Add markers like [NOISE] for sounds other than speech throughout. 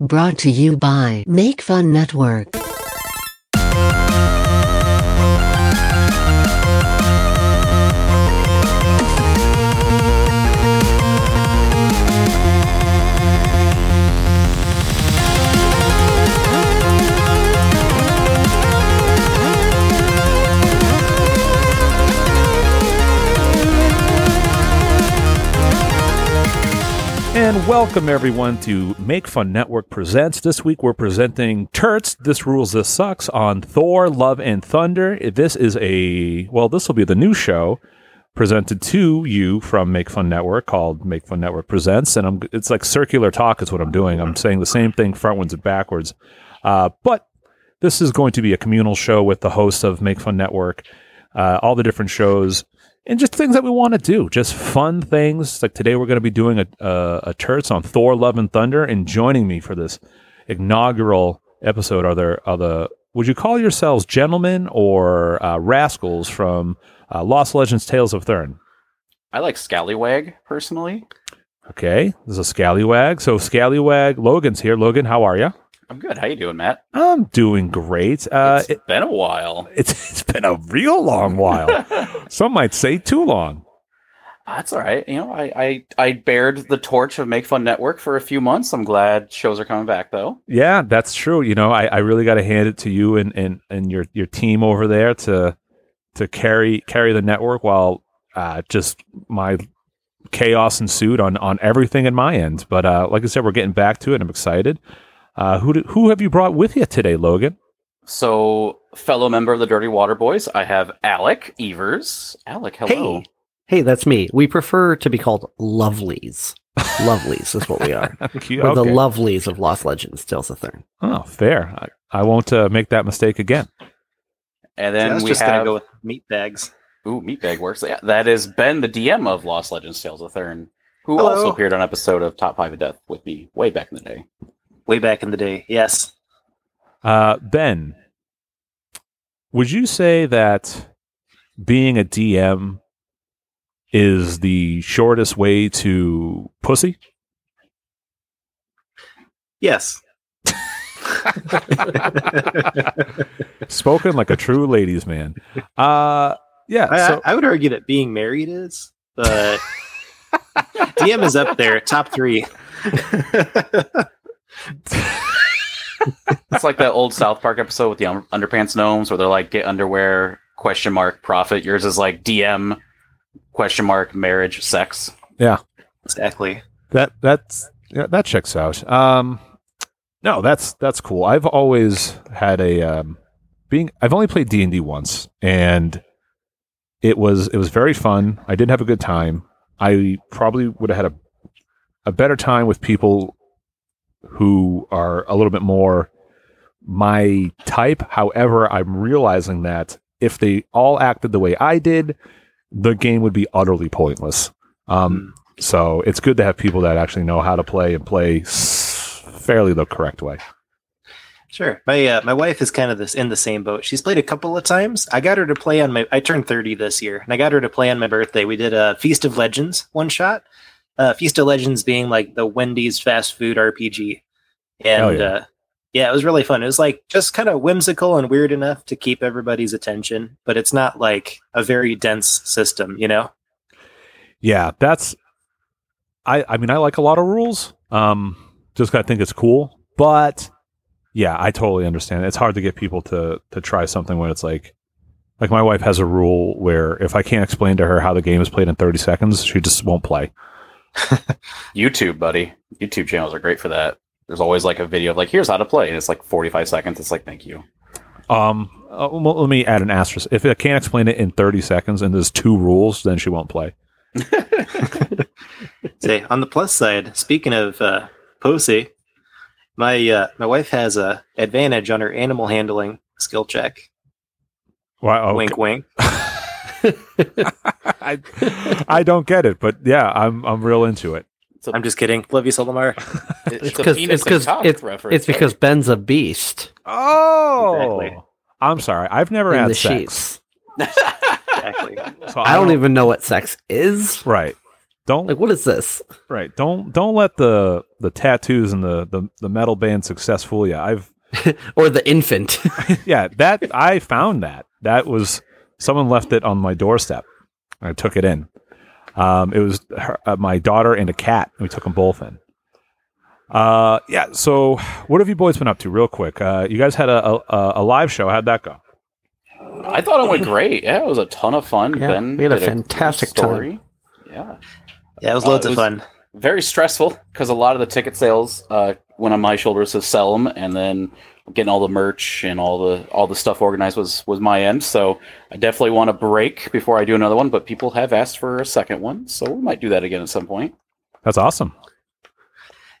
Brought to you by Make Fun Network. Welcome everyone to Make Fun Network Presents. This week we're presenting Turts, This Rules, This Sucks on Thor, Love, and Thunder. This is a, well, this will be the new show presented to you from Make Fun Network called Make Fun Network Presents. And I'm, it's like circular talk is what I'm doing. I'm saying the same thing frontwards and backwards. Uh, but this is going to be a communal show with the hosts of Make Fun Network, uh, all the different shows and just things that we want to do, just fun things. Like today, we're going to be doing a, a, a Turts on Thor, Love, and Thunder, and joining me for this inaugural episode are there are the would you call yourselves gentlemen or uh, rascals from uh, Lost Legends: Tales of Thurn? I like Scallywag personally. Okay, there's a Scallywag. So Scallywag, Logan's here. Logan, how are you? I'm good. How you doing, Matt? I'm doing great. Uh, it's it- been a while. [LAUGHS] it's it's been a real long while. [LAUGHS] Some might say too long. That's all right. You know, I, I I bared the torch of Make Fun Network for a few months. I'm glad shows are coming back though. Yeah, that's true. You know, I, I really got to hand it to you and, and, and your your team over there to to carry carry the network while uh, just my chaos ensued on on everything in my end. But uh, like I said, we're getting back to it. I'm excited. Uh, who do, who have you brought with you today, Logan? So, fellow member of the Dirty Water Boys, I have Alec Evers. Alec, hello. Hey, hey, that's me. We prefer to be called lovelies. lovelies is what we are. [LAUGHS] Cute. We're the Okay. lovelies of Lost Legends, Tales of Thurn. oh, fair. I, I won't uh, make that mistake again. And then was we just have gonna go with meat bags. Ooh, Meatbag works. Yeah, that is Ben, the DM of Lost Legends: Tales of Thurn, who Hello. also appeared on an episode of Top Five of Death with me way back in the day. Way back in the day, yes. Uh, ben, would you say that being a DM is the shortest way to pussy? Yes. [LAUGHS] Spoken like a true ladies' man. Uh, yeah. I, So, I would argue that being married is, but [LAUGHS] DM is up there, top three. [LAUGHS] It's like that old South Park episode with the un- underpants gnomes, where they're like, "Get underwear?" Question mark profit. Yours is like DM question mark marriage sex. Yeah. Exactly. that that's yeah, that checks out. Um, no, that's that's cool. I've always had a um, being. I've only played D and D once, and it was it was very fun. I did have a good time. I probably would have had a a better time with people who are a little bit more my type. However, I'm realizing that if they all acted the way I did, the game would be utterly pointless. Um, so it's good to have people that actually know how to play and play fairly the correct way. Sure. My uh, my wife is kind of this in the same boat. She's played a couple of times. I got her to play on my. I turned thirty this year, and I got her to play on my birthday. We did a Feast of Legends one shot. Uh, Feast of Legends being like the Wendy's fast food RPG, and Hell yeah. uh, yeah, it was really fun. It was like just kind of whimsical and weird enough to keep everybody's attention, but it's not like a very dense system, you know. Yeah, that's. I I mean I like a lot of rules. Um, just I think it's cool, but yeah, I totally understand. It's hard to get people to to try something when it's like. Like my wife has a rule where if I can't explain to her how the game is played in 30 seconds, she just won't play. [LAUGHS] YouTube, buddy. YouTube channels are great for that. There's always like a video of like, here's how to play, and it's like 45 seconds. It's like, thank you. Um, uh, well, let me add an asterisk. If I can't explain it in 30 seconds and there's two rules, then she won't play. [LAUGHS] Say on the plus side, speaking of uh, Posey, my uh, my wife has a advantage on her animal handling skill check. Wow. Wink, wink. [LAUGHS] [LAUGHS] I, I don't get it, but yeah, I'm I'm real into it. It's a, I'm just kidding. Love you, Solimar. [LAUGHS] it's, It's a because it's because it's, it's because Ben's a beast Oh, Exactly. I'm sorry. I've never in had the sex. sheets. Exactly. [LAUGHS] So I don't even know what sex is. Right. don't Like, what is this? right. Don't don't let the the tattoos and the the, the metal band success fool you. I've Or the infant? yeah, that I found that. That was someone left it on my doorstep. I took it in. Um, it was her, uh, my daughter and a cat. And We took them both in. Uh, yeah. So, what have you boys been up to, real quick? Uh, you guys had a, a a live show. How'd that go? I thought it went great. Yeah, it was a ton of fun. Yeah, ben we had a fantastic great story. Yeah, Yeah, it was Uh, loads it of was- fun. very stressful because a lot of the ticket sales uh, went on my shoulders to sell them, and then getting all the merch and all the all the stuff organized was was my end. So I definitely want a break before I do another one. But people have asked for a second one, so we might do that again at some point. That's awesome.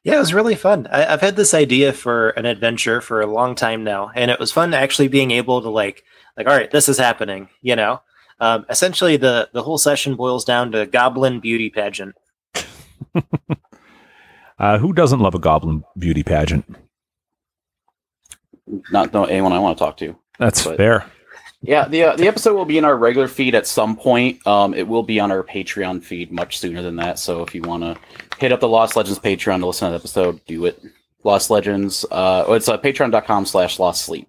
Yeah, it was really fun. I, I've had this idea for an adventure for a long time now, and it was fun actually being able to like, like, all right, this is happening. You know, um, essentially the the whole session boils down to Goblin beauty pageant. [LAUGHS] Uh, who doesn't love a goblin beauty pageant? Not know anyone I want to talk to. That's But- fair. Yeah, the uh, the episode will be in our regular feed at some point. Um, it will be on our Patreon feed much sooner than that. So if you want to hit up the Lost Legends Patreon to listen to the episode, do it. Lost Legends. Uh, oh, it's uh, patreon.com slash lost sleep.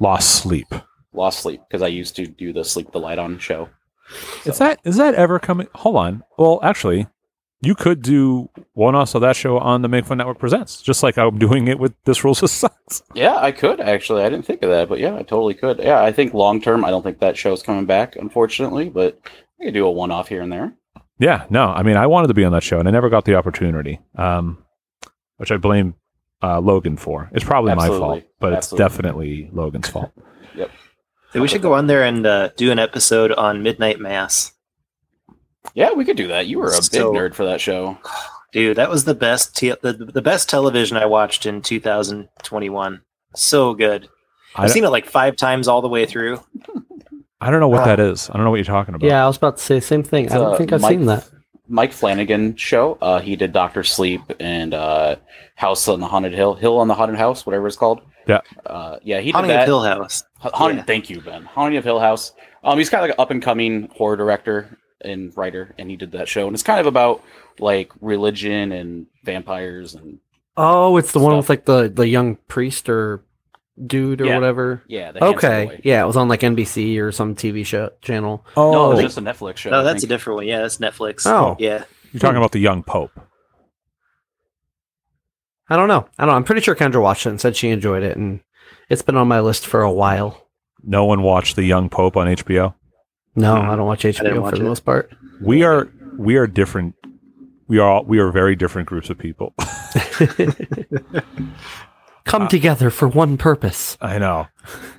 Lost sleep. Lost sleep because I used to do the sleep the light on show. Is that is that ever coming? Hold on. Well, actually, you could do one off of that show on the Make Fun Network Presents, just like I'm doing it with This Rules Just Sucks. [LAUGHS] Yeah, I could actually. I didn't think of that, but yeah, I totally could. Yeah, I think long term, I don't think that show's coming back, unfortunately, but I could do a one off here and there. Yeah, no, I mean, I wanted to be on that show and I never got the opportunity, um, which I blame uh, Logan for. It's probably my fault, but Absolutely. it's definitely Logan's fault. [LAUGHS] So we should go on there and uh, do an episode on Midnight Mass. Yeah, we could do that. You were a big nerd for that show. Dude, that was the best te- the, the best television I watched in 2021. So good. I I've seen it like five times all the way through. I don't know what Ah. that is. I don't know what you're talking about. yeah, I was about to say the same thing. It's, I don't uh, think I've Mike- seen that. Mike Flanagan show. Uh, he did Doctor Sleep and uh, House on the Haunted Hill, Hill on the Haunted House, whatever it's called. Yeah. uh, yeah, he did Haunting that. of Hill House. Ha- Haunted, Yeah. Thank you, Ben. Haunting of Hill House. Um, he's kind of like an up and coming horror director and writer, and he did that show, and it's kind of about like religion and vampires and Oh, it's the one with like the the young priest or dude or Yeah. whatever. yeah. The Okay, boy. yeah, it was on like NBC or some TV show channel. Oh, No, it was just a Netflix show. No, that's a different one. Yeah, that's Netflix. Oh. Yeah. you're talking about the young Pope. I don't know. I don't know. I'm pretty sure Kendra watched it and said she enjoyed it, and it's been on my list for a while. No one watched the young Pope on HBO. No, Hmm. I don't watch HBO watch for the it. most part. We are we are different. We are all, we are very different groups of people. [LAUGHS] [LAUGHS] Come Uh, together for one purpose. I know.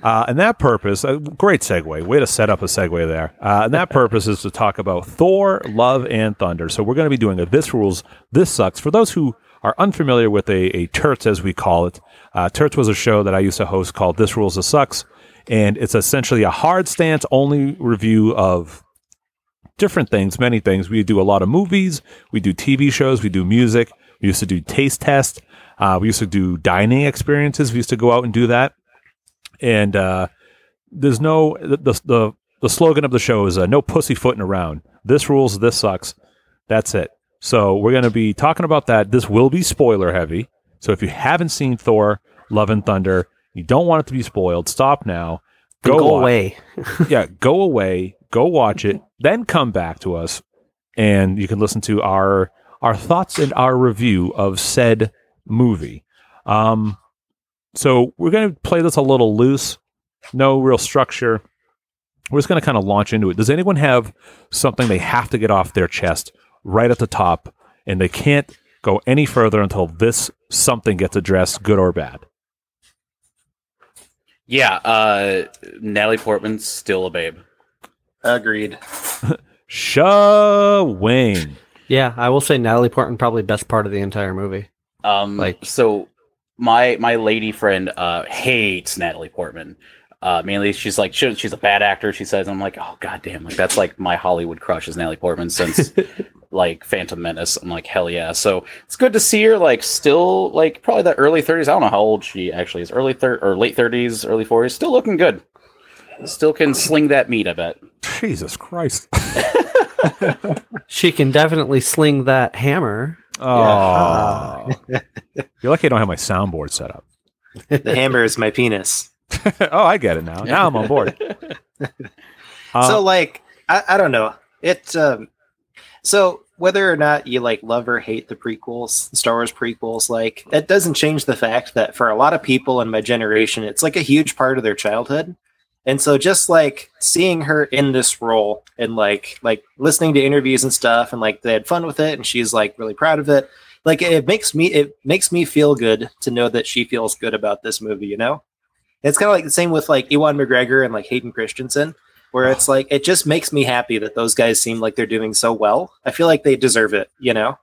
Uh, and that purpose, a great segue. Way to set up a segue there. Uh, and that [LAUGHS] purpose is to talk about Thor, Love, and Thunder. So we're going to be doing a This Rules, This Sucks. For those who are unfamiliar with a, a Turts, as we call it, uh, Turts was a show that I used to host called This Rules, This Sucks. And it's essentially a hard stance only review of different things, many things. We do a lot of movies, we do TV shows, we do music. We used to do taste test. Uh, we used to do dining experiences. We used to go out and do that. And uh, there's no the, the the the slogan of the show is uh, no pussyfooting around. This rules. This sucks. That's it. So we're going to be talking about that. This will be spoiler heavy. So if you haven't seen Thor: Love and Thunder, you don't want it to be spoiled. Stop now. Go, watch- away. [LAUGHS] yeah, go away, go watch it, then come back to us, and you can listen to our our thoughts and our review of said movie. Um, so we're going to play this a little loose, no real structure. We're just going to kind of launch into it. Does anyone have something they have to get off their chest right at the top, and they can't go any further until this something gets addressed, good or bad? Yeah, uh, Natalie Portman's still a babe. Agreed. [LAUGHS] Shawing. Yeah, I will say Natalie Portman probably best part of the entire movie. Um, Like- so my my lady friend uh hates Natalie Portman. Uh, mainly she's like she, she's a bad actor. She says I'm like oh god damn like that's like my Hollywood crush is Natalie Portman since [LAUGHS] like Phantom Menace. I'm like hell yeah. So it's good to see her like still like probably the early 30s. I don't know how old she actually is. Early thir- or late 30s, early 40s. Still looking good. Still can sling that meat. I bet. Jesus Christ. [LAUGHS] She can definitely sling that hammer. Oh. You're lucky I don't have my soundboard set up. The hammer is my penis. [LAUGHS] oh, I get it now. Now I'm on board. [LAUGHS] Uh, so like I, I don't know it um so whether or not you like love or hate the prequels the star wars prequels like that doesn't change the fact that for a lot of people in my generation it's like a huge part of their childhood and so just like seeing her in this role and like like listening to interviews and stuff and like they had fun with it and she's like really proud of it like it makes me it makes me feel good to know that she feels good about this movie you know it's kind of like the same with like Ewan McGregor and like Hayden Christensen where it's like it just makes me happy that those guys seem like they're doing so well. I feel like they deserve it, you know.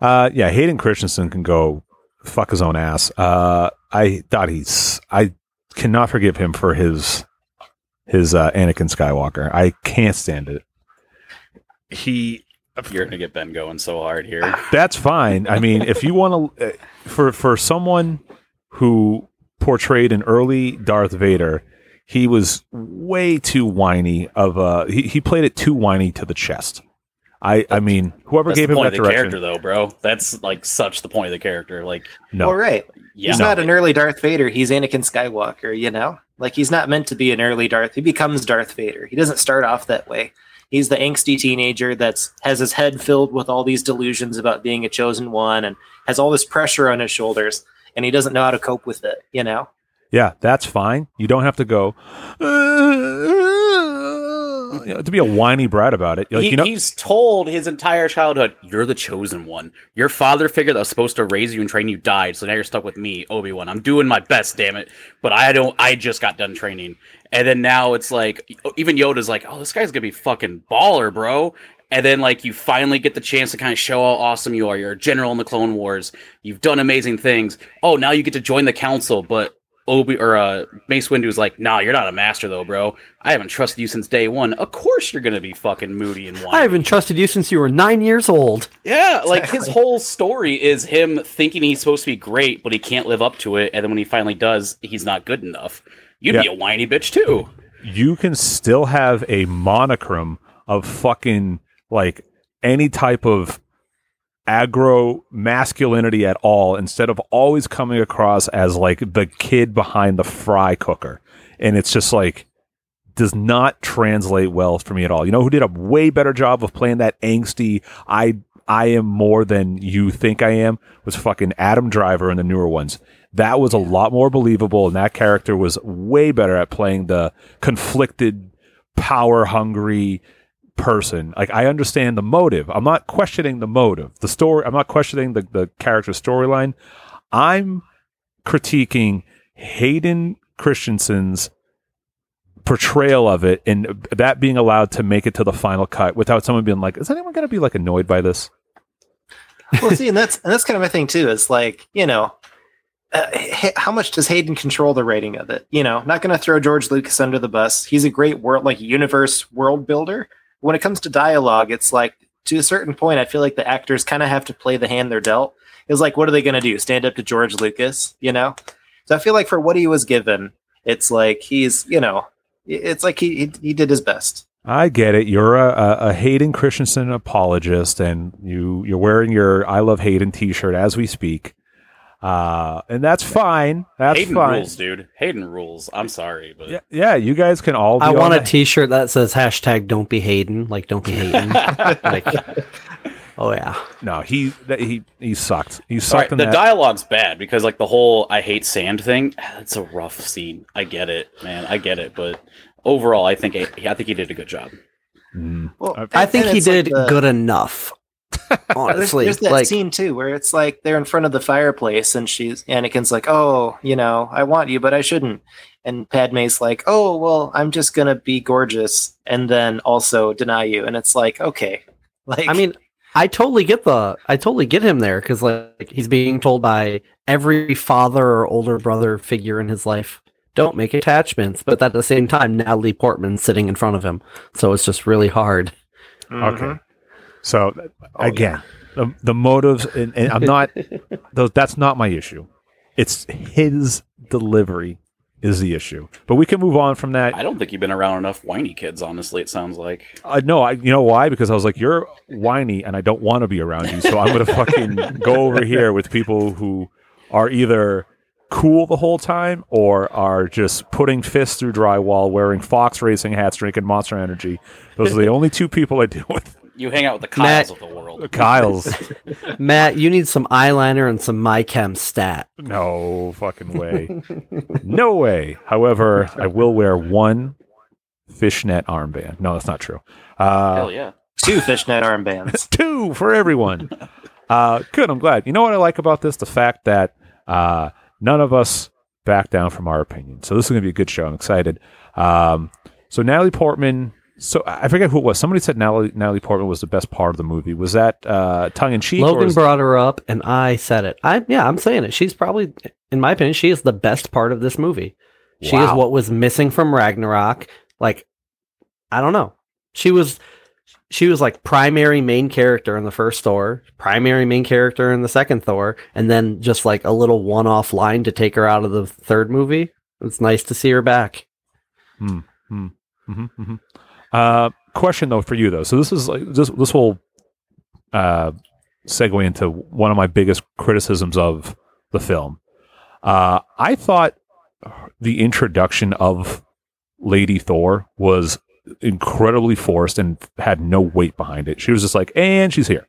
Uh, yeah, Hayden Christensen can go fuck his own ass. Uh, I thought he's. I cannot forgive him for his his uh, Anakin Skywalker. I can't stand it. He. You're gonna get Ben going so hard here. That's fine. I mean, if you want to, uh, for for someone who portrayed an early Darth Vader, he was way too whiny. Of uh, he, he played it too whiny to the chest. I I mean, whoever That's gave the him point that of the direction. character, though, bro. That's like such the point of the character. Like, no, Well, right. yeah, He's not an early Darth Vader. He's Anakin Skywalker, you know? Like he's not meant to be an early Darth. He becomes Darth Vader. He doesn't start off that way. He's the angsty teenager that's has his head filled with all these delusions about being a chosen one and has all this pressure on his shoulders and he doesn't know how to cope with it, you know? Yeah, that's fine. You don't have to go [LAUGHS] to be a whiny brat about it. Like, He- you know, he's told his entire childhood, "You're the chosen one. Your father figure that was supposed to raise you and train you died, so now you're stuck with me, Obi Wan. I'm doing my best, damn it. But I don't. I just got done training, and then now it's like even Yoda's like, "Oh, this guy's gonna be fucking baller, bro." And then like you finally get the chance to kind of show how awesome you are. You're a general in the Clone Wars. You've done amazing things. Oh, now you get to join the council, but Obi or uh, Mace Windu's like, nah, you're not a master though, bro. I haven't trusted you since day one. Of course you're gonna be fucking moody and whiny. I haven't trusted you since you were nine years old. Yeah, like [LAUGHS] his whole story is him thinking he's supposed to be great, but he can't live up to it, and then when he finally does, he's not good enough. You'd be a whiny bitch too. you can still have a monochrome of fucking like any type of aggro masculinity at all instead of always coming across as like the kid behind the fry cooker. And it's just like does not translate well for me at all. You know who did a way better job of playing that angsty I I am more than you think I am was fucking Adam Driver in the newer ones. That was a lot more believable and that character was way better at playing the conflicted power hungry person. Like I understand the motive. I'm not questioning the motive. The story I'm not questioning the, the character storyline. I'm critiquing Hayden Christensen's portrayal of it and that being allowed to make it to the final cut without someone being like, is anyone gonna be like annoyed by this? well, see, and that's and that's kind of my thing too. Is like you know, uh, how much does Hayden control the writing of it? You know, not going to throw George Lucas under the bus. He's a great world like universe world builder. When it comes to dialogue, it's like to a certain point, I feel like the actors kind of have to play the hand they're dealt. It's like, what are they going to do? Stand up to George Lucas? You know? So I feel like for what he was given, it's like he's you know, it's like he he, he did his best. I get it. You're a, a, Hayden Christensen apologist, and you you're wearing your "I love Hayden" T-shirt as we speak, uh, and that's fine. That's Hayden fine. rules, dude. Hayden rules. I'm sorry, but Yeah, yeah. You guys can all. Be I want a the- T-shirt that says hashtag Don't be Hayden, like Don't be Hayden. [LAUGHS] like, oh yeah. no, he that, he he sucked. He sucked right, in the that. dialogue's bad because like the whole "I hate sand" thing. It's a rough scene. I get it, man. I get it, but overall, I think I think he did a good job. Mm. Well, I- I think he it's like did the- good enough. [LAUGHS] There's, Honestly, there's that like scene too where it's like they're in front of the fireplace and she's Anakin's like, "Oh, you know, I want you, but I shouldn't." And Padme's like, "Oh, well, I'm just gonna be gorgeous and then also deny you." And it's like, okay, [LAUGHS] like I mean, I totally get the, I totally get him there because like he's being told by every father or older brother figure in his life, don't make attachments. But at the same time, Natalie Portman's sitting in front of him, so it's just really hard. mhm. Okay. So Oh, again, the, the motives, and, and I'm not. [LAUGHS] those, that's not my issue. It's his delivery is the issue. But we can move on from that. I don't think you've been around enough whiny kids. Honestly, it sounds like. Uh, no, I, you know why? Because I was like, you're whiny, and I don't want to be around you. So I'm gonna [LAUGHS] fucking go over here with people who are either cool the whole time or are just putting fists through drywall, wearing Fox racing hats, drinking Monster Energy. Those are the only two people I deal with. You hang out with the Matt- Kyles of the world. The Kyle's [LAUGHS] Matt, you need some eyeliner and some MyChem stat. no fucking way, no way. However, I will wear one fishnet armband. No, that's not true. Uh, Hell yeah. Two fishnet armbands. [LAUGHS] two for everyone. Uh, good. I'm glad. You know what I like about this? The fact that uh, none of us back down from our opinion. So this is going to be a good show. I'm excited. Um, so Natalie Portman. So I forget who it was. Somebody said Natalie, Natalie Portman was the best part of the movie. Was that uh, tongue in cheek? Logan brought her up, and I said it. I yeah, I'm saying it. She's probably, in my opinion, she is the best part of this movie. She is what was missing from Ragnarok. Like, I don't know. She was, she was like primary main character in the first Thor, primary main character in the second Thor, and then just like a little one-off line to take her out of the third movie. It's nice to see her back. hmm hmm Uh, question though for you though. So this is like this. This will uh, segue into one of my biggest criticisms of the film. Uh, I thought the introduction of Lady Thor was incredibly forced and had no weight behind it. She was just like, and she's here.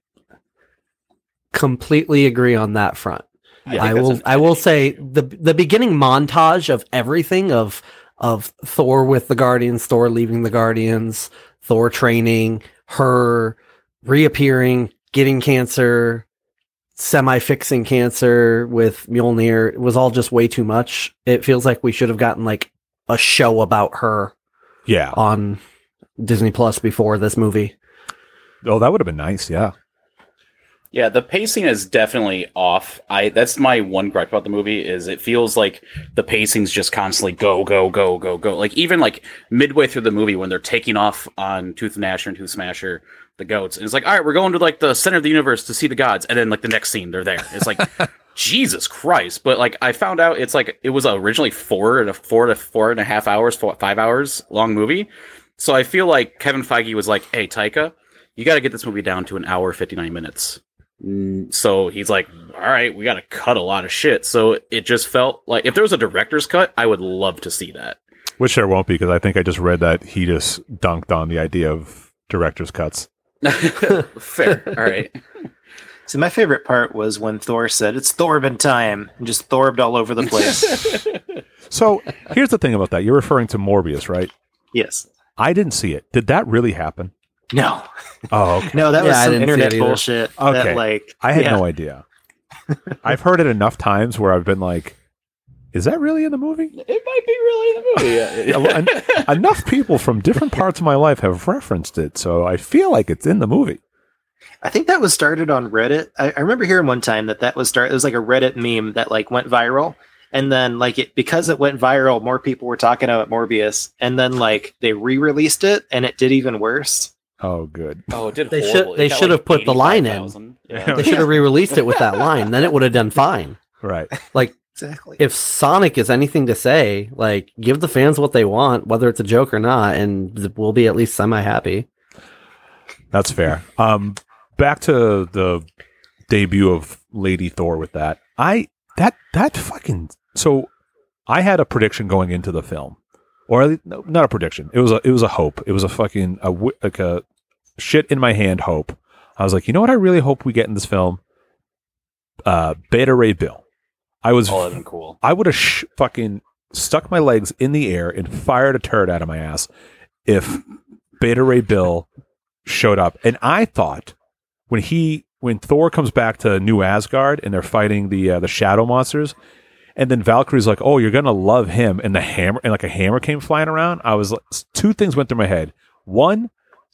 Completely agree on that front. think I that's will. I will say the the beginning montage of everything of of Thor with the Guardians, Thor leaving the Guardians, Thor training, her reappearing, getting cancer, semi fixing cancer with Mjolnir. It was all just way too much. It feels like we should have gotten like a show about her Yeah. on Disney Plus before this movie. Oh, that would have been nice. Yeah. Yeah, the pacing is definitely off. I that's my one gripe about the movie is it feels like the pacing's just constantly go go go go go. Like even like midway through the movie when they're taking off on Tooth Gnasher and Tooth Smasher, the goats, and it's like, all right, we're going to like the center of the universe to see the gods, and then like the next scene they're there. It's like [LAUGHS] Jesus Christ! But like I found out it's like it was originally four and a four to four and a half hours, four, five hours long movie. So I feel like Kevin Feige was like, hey Taika, you got to get this movie down to an hour fifty nine minutes. Mm, So he's like, all right, we got to cut a lot of shit. So it just felt like if there was a director's cut, I would love to see that. Which there won't be because I think I just read that he just dunked on the idea of director's cuts. [LAUGHS] Fair. All right. So [LAUGHS] my favorite part was when Thor said, "It's Thorbin time," and just Thorbed all over the place. [LAUGHS] So here's the thing about that. You're referring to Morbius, right? yes. I didn't see it. Did that really happen? No. Oh, okay. No, that Yeah, was some internet bullshit. Okay. That, like I had yeah. no idea. I've heard it enough times where I've been like, is that really in the movie? It might be really in the movie. Yeah, [LAUGHS] en- enough people from different parts of my life have referenced it, so I feel like it's in the movie. I think that was started on Reddit. I, I remember hearing one time that that was start. It was like a Reddit meme that like went viral, and then like it because it went viral, more people were talking about Morbius, and then like they re-released it, and it did even worse. Oh, good. oh, it did. They should- they got, should like, have put the line in. Yeah. They should have re-released it with that line. Then it would have done [LAUGHS] fine. Right. Like [LAUGHS] Exactly. if Sonic is anything to say, like give the fans what they want, whether it's a joke or not, and we'll be at least semi happy. That's fair. Um, back to the debut of Lady Thor with that. I that that fucking so I had a prediction going into the film, or no, not a prediction. It was a it was a hope. It was a fucking a like a shit in my hand hope. I was like, you know what? I really hope we get in this film. Uh, Beta Ray Bill. I was Oh, cool. I would have sh- fucking stuck my legs in the air and fired a turret out of my ass if Beta Ray Bill showed up. And I thought when he when Thor comes back to New Asgard and they're fighting the uh, the shadow monsters, and then Valkyrie's like, "Oh, you're gonna love him," and the hammer and like a hammer came flying around. I was like, two things went through my head. One,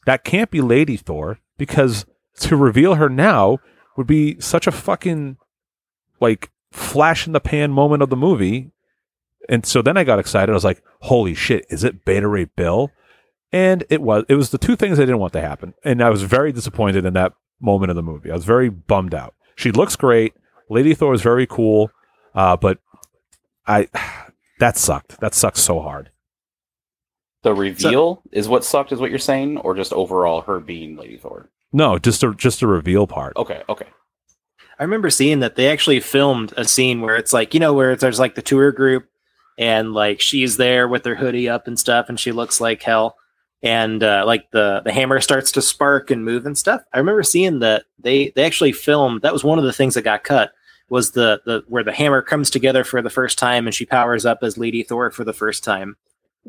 that can't be Lady Thor because to reveal her now would be such a fucking like flash in the pan moment of the movie. And so then I got excited. I was like, "Holy shit! Is it Beta Ray Bill?" And it was. It was the two things I didn't want to happen, and I was very disappointed in that moment of the movie. I was very bummed out. She looks great. Lady Thor is very cool, uh, but I [SIGHS] That sucked. That sucks so hard. The reveal is what sucked, is what you're saying, or just overall her being Lady Thor? No, just a just a reveal part. Okay, okay. I remember seeing that they actually filmed a scene where it's like, you know, where there's like the tour group and like she's there with her hoodie up and stuff and she looks like hell. And uh, like the the hammer starts to spark and move and stuff. I remember seeing that they they actually filmed that was one of the things that got cut was the the where the hammer comes together for the first time and she powers up as Lady Thor for the first time.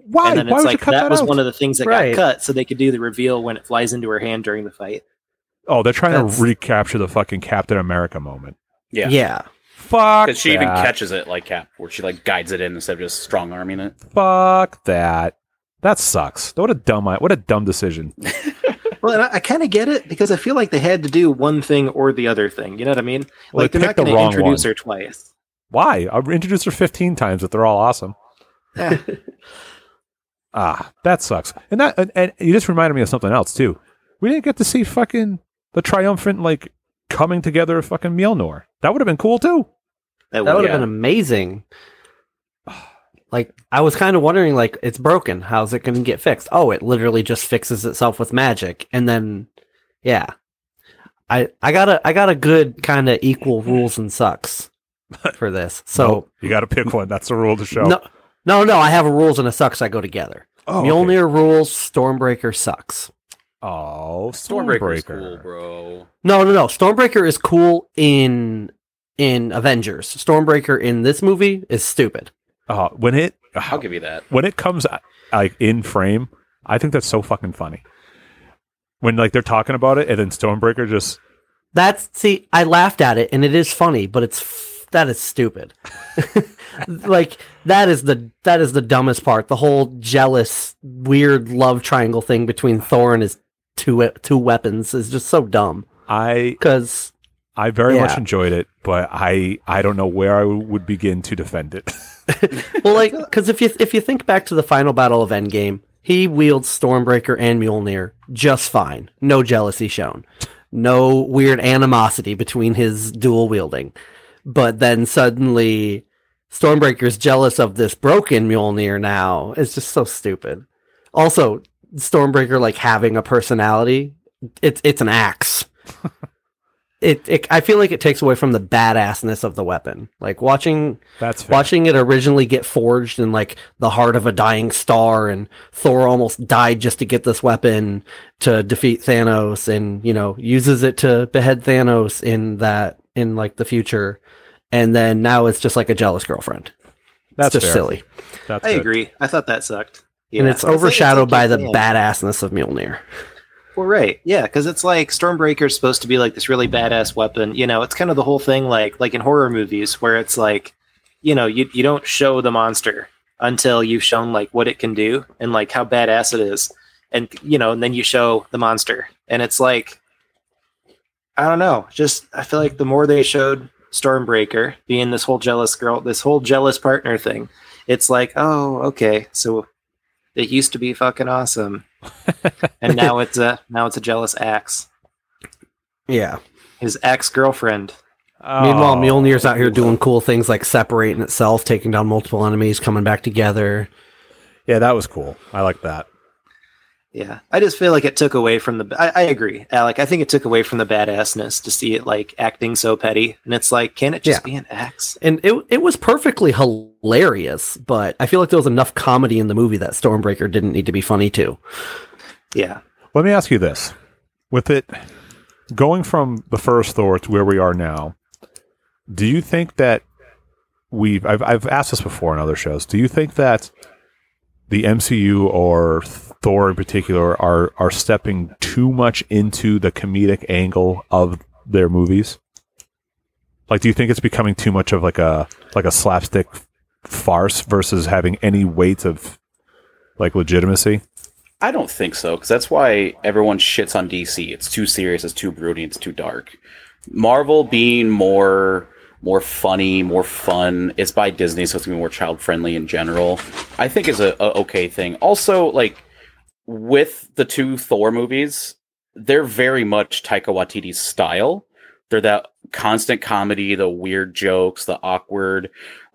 Why? and then Why it's would like cut that, that, was out? one of the things that Right. got cut so they could do the reveal when it flies into her hand during the fight. oh, they're trying That's- to recapture the fucking Captain America moment. Yeah. Yeah. Fuck Because she even catches it like Cap, where she like guides it in instead of just strong arming it. Fuck that. That sucks. What a dumb what a dumb decision. [LAUGHS] Well, and I, I kind of get it because I feel like they had to do one thing or the other thing. You know what I mean? Well, like they they're not the going to wrong introduce one. her twice. Why? I've introduced her 15 times, but they're all awesome. [LAUGHS] Ah, that sucks. And that and, and you just reminded me of something else too. We didn't get to see fucking the triumphant like coming together of fucking Mjolnir. That would have been cool too. That That would have Yeah. been amazing. [SIGHS] Like I was kind of wondering, like it's broken. How's it going to get fixed? Oh, it literally just fixes itself with magic, and then, yeah, I I got a I got a good kind of equal rules and sucks [LAUGHS] for this. So Nope, you got to pick one. That's the rule of the show. no, no, no. I have a rules and a sucks that go together. oh, okay. Mjolnir rules, Stormbreaker sucks. Oh, Stormbreaker's Stormbreaker. cool, bro. No, no, no. Stormbreaker is cool in in Avengers. Stormbreaker in this movie is stupid. Uh, when it I'll give you that. when it comes uh, like in frame, I think that's so fucking funny. When like they're talking about it, and then Stormbreaker just That's see, I laughed at it, and it is funny, but it's f- that is stupid. [LAUGHS] like that is the that is the dumbest part. The whole jealous, weird love triangle thing between Thor and his two two weapons is just so dumb. I Because I very much enjoyed it, but I I don't know where I would begin to defend it. [LAUGHS] [LAUGHS] well, like because if you if you think back to the final battle of Endgame, he wields Stormbreaker and Mjolnir just fine. No jealousy shown. No weird animosity between his dual wielding. But then suddenly Stormbreaker's jealous of this broken Mjolnir now. It's just so stupid. Also, Stormbreaker like having a personality, it's it's an axe. [LAUGHS] it, it I feel like it takes away from the badassness of the weapon. Like watching That's fair. watching it originally get forged in like the heart of a dying star and thor almost died just to get this weapon to defeat thanos and you know uses it to behead thanos in that in like the future and then now it's just like a jealous girlfriend That's it's just fair. silly That's I good. agree. I thought that sucked. and it's It's like- overshadowed it's by like the you badassness of mjolnir Well, right, yeah, because it's like Stormbreaker's supposed to be like this really badass weapon. You know, it's kind of the whole thing, like like in horror movies, where it's like, you know, you you don't show the monster until you've shown like what it can do and like how badass it is, and you know, and then you show the monster, and it's like, I don't know, just I feel like the more they showed Stormbreaker being this whole jealous girl, this whole jealous partner thing, it's like, oh, okay, so it used to be fucking awesome [LAUGHS] and now it's a now it's a jealous axe. yeah His ex girlfriend. meanwhile Oh. mjolnir's out here doing cool things like separating itself taking down multiple enemies coming back together Yeah, that was cool. I like that. Yeah, I just feel like it took away from the. I, I agree, Alec. I think it took away from the badassness to see it like acting so petty, and it's like, can it just Yeah. be an axe? and it it was perfectly hilarious, but I feel like there was enough comedy in the movie that Stormbreaker didn't need to be funny too. Yeah, Let me ask you this: with it going from the first Thor to where we are now, do you think that we've? I've I've asked this before in other shows. Do you think that the MCU or Thor in particular are are stepping too much into the comedic angle of their movies? Like, do you think it's becoming too much of like a like a slapstick farce versus having any weight of like legitimacy? I don't think so, because that's why everyone shits on DC. It's too serious, it's too brooding, it's too dark. Marvel being more more funny, more fun. It's by Disney, so it's gonna be more child friendly in general. I think is a, a okay thing. Also, like with the two Thor movies, they're very much Taika Waititi's style. They're that constant comedy, the weird jokes, the awkward,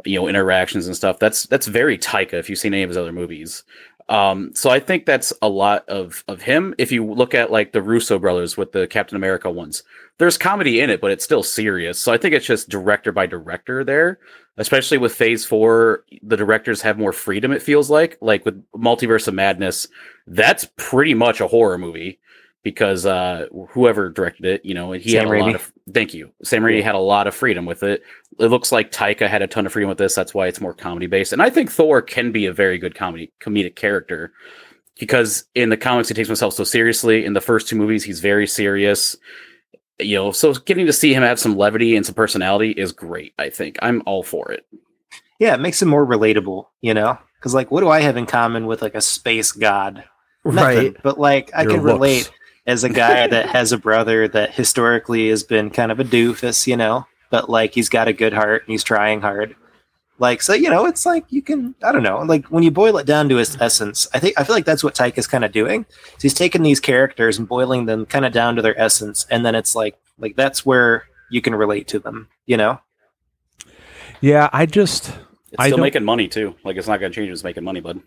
you know, interactions and stuff. That's that's very Taika. If you've seen any of his other movies, um, so I think that's a lot of of him. If you look at like the Russo brothers with the Captain America ones, there's comedy in it, but it's still serious. So I think it's just director by director there. Especially with Phase Four, the directors have more freedom. It feels like, like with Multiverse of Madness, that's pretty much a horror movie because uh, whoever directed it, you know, he Sam had a lot of. Thank you, Sam Raimi had a lot of freedom with it. It looks like Taika had a ton of freedom with this. That's why it's more comedy based, and I think Thor can be a very good comedy comedic character because in the comics he takes himself so seriously. In the first two movies, he's very serious. You know, so getting to see him have some levity and some personality is great. I think I'm all for it. Yeah, it makes him more relatable, you know? Because, like, what do I have in common with, like, a space god? Nothing. Right. But, like, I Your can looks. relate as a guy that has a brother that historically has been kind of a doofus, you know? But, like, he's got a good heart and he's trying hard. Like, so, you know, it's like you can, I don't know, like, when you boil it down to its essence, I think, I feel like that's what Taika is kind of doing. So he's taking these characters and boiling them kind of down to their essence. And then it's like, like, that's where you can relate to them, you know? Yeah, I just It's I still don't- making money too. Like it's not going to change. It's making money, bud.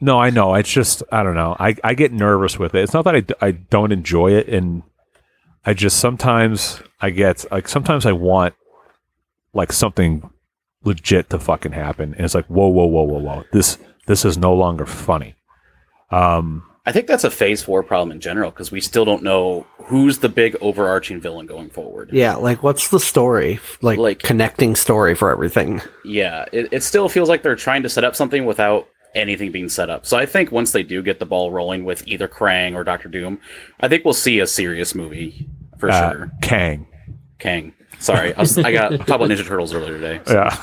No, I know. It's just I don't know. I I get nervous with it. It's not that I, I don't enjoy it, and I just sometimes I get like sometimes I want like something legit to fucking happen, and it's like whoa whoa whoa whoa whoa this this is no longer funny. Um, I think that's a Phase Four problem in general because we still don't know who's the big overarching villain going forward. Yeah, like what's the story? Like, Like- connecting story for everything. Yeah, it, it still feels like they're trying to set up something without anything being set up. So I think once they do get the ball rolling with either Krang or Doctor Doom, I think we'll see a serious movie for uh, sure. Kang. Kang. Sorry, I, was, I got talked about Ninja Turtles earlier today. [LAUGHS] Yeah.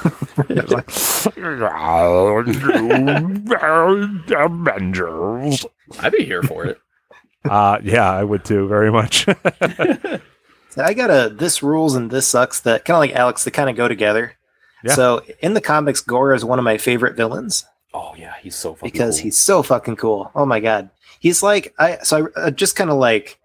Avengers. I'd be here for it. Uh, yeah, I would too, very much. [LAUGHS] So I got a this rules and this sucks that kind of like Alex, they kind of go together. Yeah. So in the comics, Gorr is one of my favorite villains Oh yeah, he's so fucking because cool. he's so fucking cool. Oh my god, he's like I. So I uh, just kind of like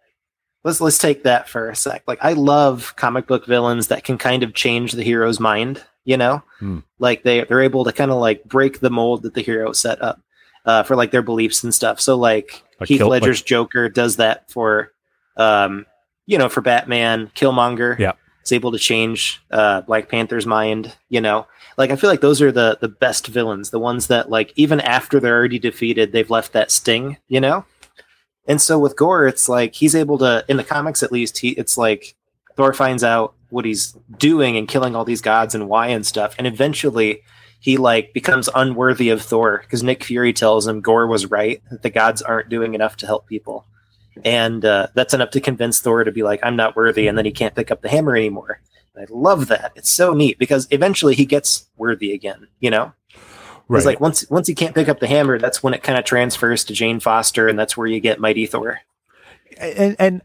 let's let's take that for a sec. Like I love comic book villains that can kind of change the hero's mind. You know, Hmm. like they they're able to kind of like break the mold that the hero set up uh, for like their beliefs and stuff. So like Like Heath Kill- Ledger's Joker does that for, um, you know, for Batman. Killmonger, Yeah. Is able to change uh, Black Panther's mind. You know, like I feel like those are the the best villains, the ones that like even after they're already defeated, they've left that sting. You know, and so with Gorr, it's like he's able to in the comics at least. He it's like Thor finds out what he's doing and killing all these gods and why and stuff, and eventually he like becomes unworthy of Thor because Nick Fury tells him Gorr was right that the gods aren't doing enough to help people, and uh, that's enough to convince Thor to be like I'm not worthy, and then he can't pick up the hammer anymore. And I love that. It's so neat because eventually he gets worthy again. You know, right. it's like once once he can't pick up the hammer, that's when it kind of transfers to Jane Foster, and that's where you get Mighty Thor. and, and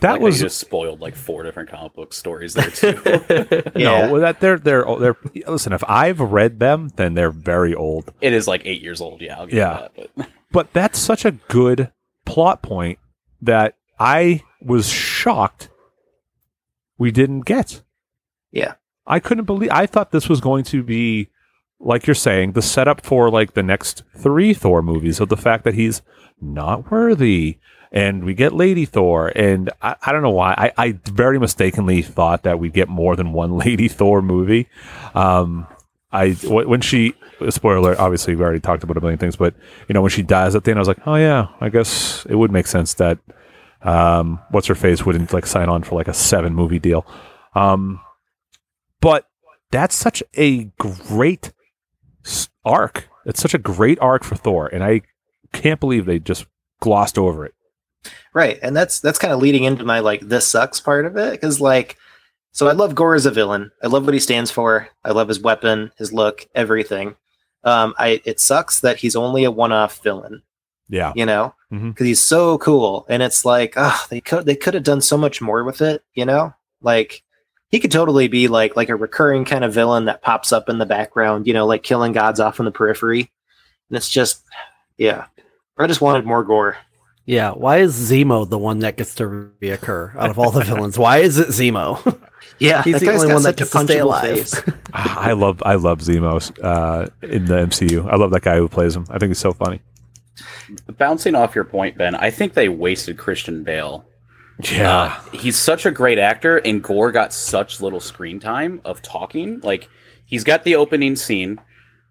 that Like was just spoiled like four different comic book stories there too. [LAUGHS] [LAUGHS] Yeah. no well, that they're they're they're listen if i've read them then they're very old it is like eight years old. Yeah, I'll give Yeah. that, but but that's such a good plot point that i was shocked we didn't get Yeah. i couldn't believe i thought this was going to be like you're saying the setup for like the next three thor movies of the fact that he's not worthy and we get Lady Thor, and I, I don't know why. I, I very mistakenly thought that we'd get more than one [LAUGHS] Lady Thor movie. Um, I when she spoiler alert, obviously we already talked about a million things, but you know when she dies at the end, I was like, oh yeah, I guess it would make sense that um, what's her face wouldn't like sign on for like a seven movie deal. Um, but that's such a great arc. It's such a great arc for Thor, and I can't believe they just glossed over it. Right, and that's that's kind of leading into my like this sucks part of it because like, so I love Gorr as a villain. I love what he stands for. I love his weapon, his look, everything. Um, I it sucks that he's only a one-off villain. Yeah, You know, because he's so cool, and it's like, ah, they could they could have done so much more with it. You know, like he could totally be like like a recurring kind of villain that pops up in the background. You know, like killing gods off in the periphery, and it's just, yeah. I just wanted more Gorr. Yeah, why is Zemo the one that gets to reoccur out of all the villains? Why is it Zemo? [LAUGHS] Yeah, He's the only one that such a gets to stay alive. [LAUGHS] Ah, I love I love Zemo uh, in the MCU. I love that guy who plays him. I think he's so funny. Bouncing off your point, Ben, I think they wasted Christian Bale. Yeah, Uh, he's such a great actor, and Gorr got such little screen time of talking. Like, he's got the opening scene.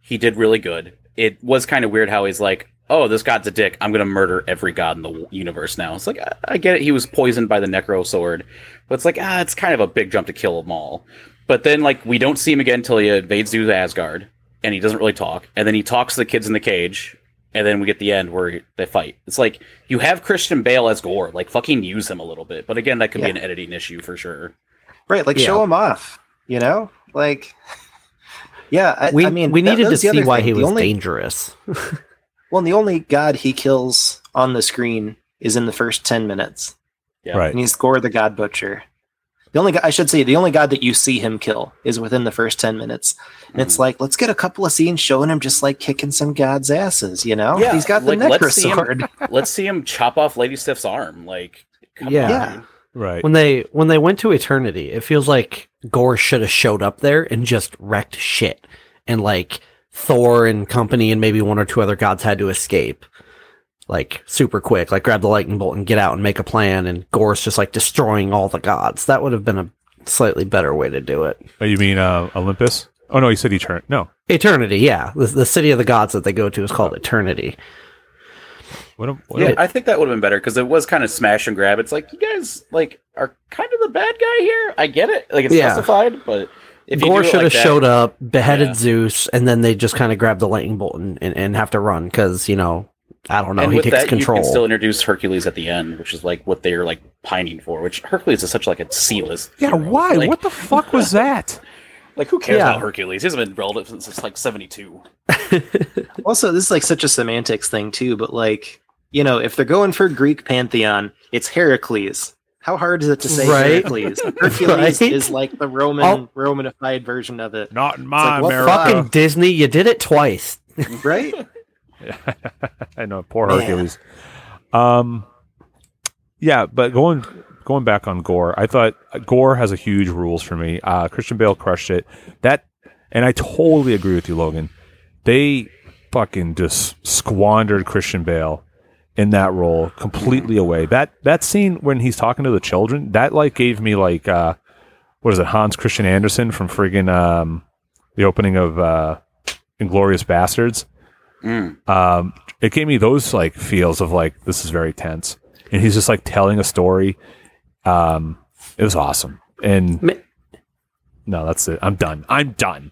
He did really good. It was kind of weird how he's like, oh, this god's a dick. I'm going to murder every god in the universe now. It's like, I, I get it. He was poisoned by the Necro Sword. But it's like, ah, it's kind of a big jump to kill them all. But then, like, we don't see him again until he invades Zeus Asgard, and he doesn't really talk. And then he talks to the kids in the cage, and then we get the end where they fight. It's like you have Christian Bale as Gorr, like fucking use him a little bit. But again, that could be an editing issue for sure. Right, like Yeah. show him off. You know, like [LAUGHS] yeah. I, we I mean, we needed to see why thing. he The was only, dangerous. [LAUGHS] Well, the only god he kills on the screen is in the first ten minutes, Yeah. right. and he's Gorr the God Butcher. The only god I should say the only god that you see him kill is within the first ten minutes. And it's Mhm. like let's get a couple of scenes showing him just like kicking some gods' asses. You know, Yeah, he's got the like, let's necro see him- sword. [LAUGHS] Let's see him chop off Lady Sif's arm. Like, come Yeah. on. Yeah. Right. when they when they went to eternity, it feels like Gorr should have showed up there and just wrecked shit, and like Thor and company and maybe one or two other gods had to escape, like super quick, like grab the lightning bolt and get out and make a plan, and Gorr's just like destroying all the gods. That would have been a slightly better way to do it. Oh, you mean uh, Olympus? Oh no, you said Eternity. No. Eternity, yeah, the, the city of the gods that they go to is called Eternity. What? a- what Yeah, a- I think that would have been better because it was kind of smash and grab. It's like you guys like are kind of the bad guy here. I get it, like it's Yeah. justified, but if Gorr should like have that- showed up, beheaded Yeah. Zeus, and then they just kind of grab the lightning bolt and, and, and have to run because you know I don't know and he with takes that, control. you can still introduce Hercules at the end, which is like what they're like pining for. Which Hercules is such like a C-list. yeah. hero. Why? Like, what the fuck was [LAUGHS] that? Like who cares Yeah. about Hercules? He hasn't been relevant since it's like seventy-two. [LAUGHS] Also, this is like such a semantics thing too, but like, you know, if they're going for Greek pantheon, it's Heracles. How hard is it to say Right. Heracles? [LAUGHS] Hercules Right. is like the Roman Oh. Romanified version of it, Not in like, my what America. Fucking Disney, you did it twice. [LAUGHS] right? [LAUGHS] I know, poor Man. Hercules. Um, yeah, but going going back on Gorr, I thought Gorr has a huge rules for me. Uh, Christian Bale crushed it. That, and I totally agree with you, Logan. They fucking just squandered Christian Bale in that role completely away. That that scene when he's talking to the children, that like gave me like uh, what is it, Hans Christian Andersen from friggin' um, the opening of uh, Inglorious Bastards Mm. um, it gave me those like feels of like this is very tense, and he's just like telling a story. Um, it was awesome, and Ma- no, that's it. I'm done. I'm done.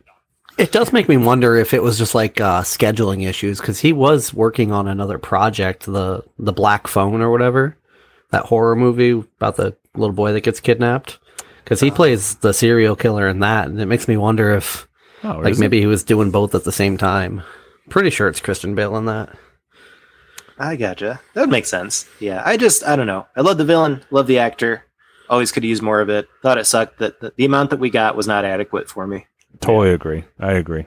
It does make me wonder if it was just like uh, scheduling issues because he was working on another project, the the Black Phone or whatever, that horror movie about the little boy that gets kidnapped. Because he plays the serial killer in that, and it makes me wonder if Oh, like is it? maybe he was doing both at the same time. Pretty sure it's Christian Bale in that. I gotcha. That would make sense. Yeah, I just I don't know. I love the villain, love the actor. Always could use more of it. Thought it sucked that the, the amount that we got was not adequate for me. Totally agree. I agree.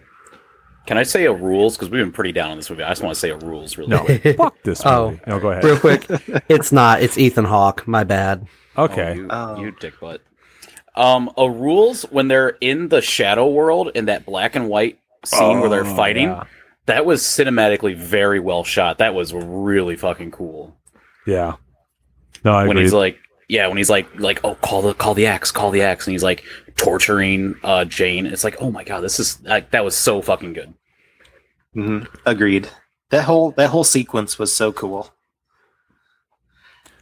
Can I say a rules? Because we've been pretty down on this movie. I just want to say a rules really No, quick. [LAUGHS] fuck this Oh. movie. No, go ahead. Real quick, [LAUGHS] it's not. It's Ethan Hawke. My bad. Okay. Oh, you, Oh. you dick butt. Um, a rules when they're in the shadow world in that black and white scene where they're Oh, fighting. yeah. That was cinematically very well shot. That was really fucking cool. Yeah. No, I when agree. he's like, yeah, when he's like, like, oh, call the call the axe, call the axe, and he's like torturing uh Jane. It's like, oh my god, this is like that was so fucking good. hmm Agreed. That whole that whole sequence was so cool.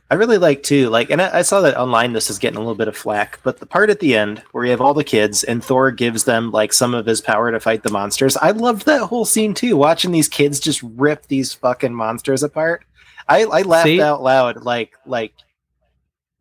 I really like too, like, and I, I saw that online. This is getting a little bit of flack, but the part at the end where you have all the kids and Thor gives them like some of his power to fight the monsters. I loved that whole scene too. Watching these kids just rip these fucking monsters apart. I I laughed See? out loud, like like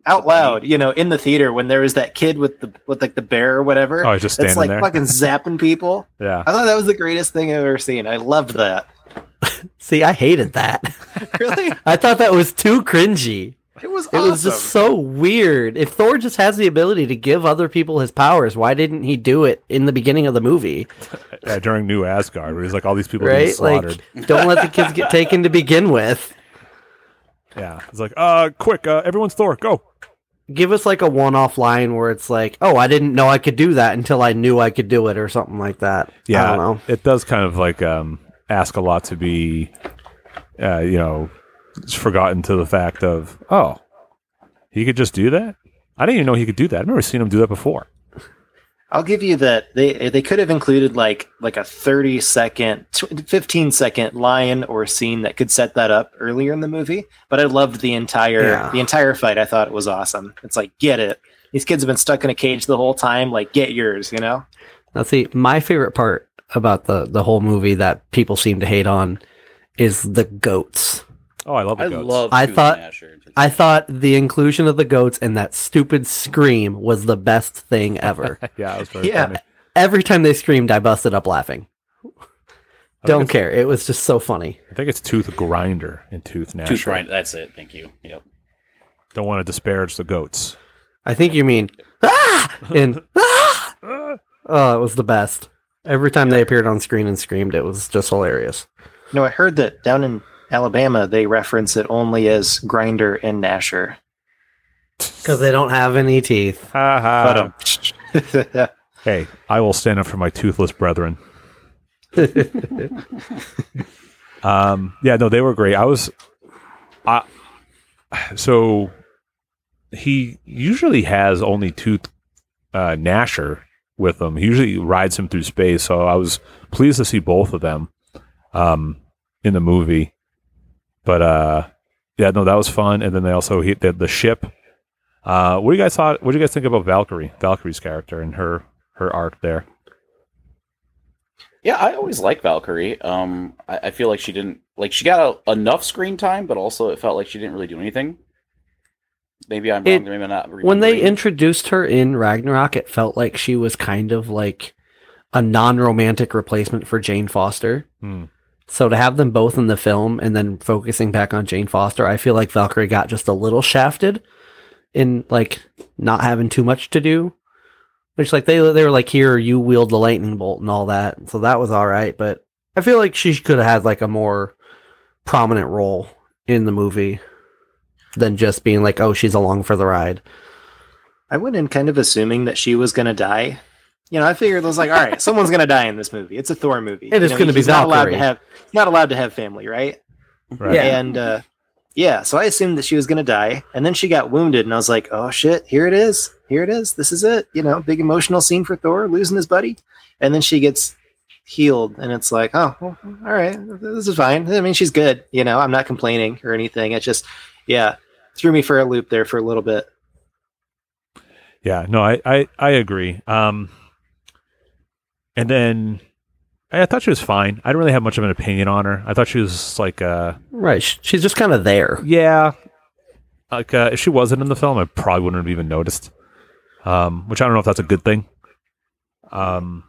out loud, you know, in the theater when there was that kid with the with like the bear or whatever. oh, he's just It's like there. fucking zapping people. [LAUGHS] yeah. I thought that was the greatest thing I've ever seen. I loved that. [LAUGHS] See, I hated that. [LAUGHS] Really? I thought that was too cringy. It was It was just so weird. If Thor just has the ability to give other people his powers, why didn't he do it in the beginning of the movie? yeah. During New Asgard, where he's like all these people being Right? Like, slaughtered. don't let the kids get taken to begin with. Yeah, it's like, uh, quick, uh, everyone's Thor, go. Give us like a one-off line where it's like, "Oh, I didn't know I could do that until I knew I could do it," or something like that. I Yeah, don't know. it does kind of like um, ask a lot to be, uh, you know, forgotten to the fact of, oh, he could just do that. I didn't even know he could do that. I've never seen him do that before. I'll give you that they they could have included like like a 30 second 15 second line or scene that could set that up earlier in the movie but I loved the entire Yeah. the entire fight I thought it was awesome it's like get it these kids have been stuck in a cage the whole time like get yours you know Now, see, my favorite part about the the whole movie that people seem to hate on is the goats. Oh, I love the I goats. love. I Tooth thought- Gnasher. I thought the inclusion of the goats and that stupid scream was the best thing ever. [LAUGHS] yeah, it was very Yeah. funny. Every time they screamed, I busted up laughing. I Don't care. It was just so funny. I think it's Tooth Grinder and Tooth Gnasher. Tooth grind. That's it. Thank you. Yep. Don't want to disparage the goats. I think you mean ah and ah. Oh, it was the best. Every time they appeared on screen and screamed, it was just hilarious. No, I heard that down in Alabama they reference it only as grinder and Gnasher Because they don't have any teeth. ha ha. [LAUGHS] [LAUGHS] Hey, I will stand up for my toothless brethren. [LAUGHS] Um, yeah, no, they were great. I was, I, so he usually has only Tooth uh, Gnasher with him. He usually rides him through space. So I was pleased to see both of them um, in the movie. But uh, yeah, no, that was fun. And then they also hit the, the ship. Uh, what do you guys thought? What do you guys think about Valkyrie? Valkyrie's character and her her arc there. Yeah, I always like Valkyrie. Um, I, I feel like she didn't like she got a, enough screen time, but also it felt like she didn't really do anything. Maybe I'm It- wrong. Maybe I'm not. when they introduced her in Ragnarok, it felt like she was kind of like a non-romantic replacement for Jane Foster. Hmm. So to have them both in the film and then focusing back on Jane Foster, I feel like Valkyrie got just a little shafted in like not having too much to do. Which like they they were like here you wield the lightning bolt and all that. So that was all right, but I feel like she could have had like a more prominent role in the movie than just being like oh she's along for the ride. I went in kind of assuming that she was going to die. You know, I figured it was like, all right, someone's going to die in this movie. It's a Thor movie. It is You know, gonna be he's not allowed to have not allowed to have family, right? Right. Yeah. And uh, yeah, so I assumed that she was going to die, and then she got wounded, and I was like, oh shit, here it is, here it is, this is it. You know, big emotional scene for Thor losing his buddy, and then she gets healed, and it's like, oh, well, all right, this is fine. I mean, she's good. You know, I'm not complaining or anything. It's just, yeah, threw me for a loop there for a little bit. Yeah, no, I, I, I agree. Um, and then I, I thought she was fine. I didn't really have much of an opinion on her. I thought she was like, uh, Right. She's just kind of there. yeah, like uh, if she wasn't in the film, I probably wouldn't have even noticed. Um, which I don't know if that's a good thing. Um,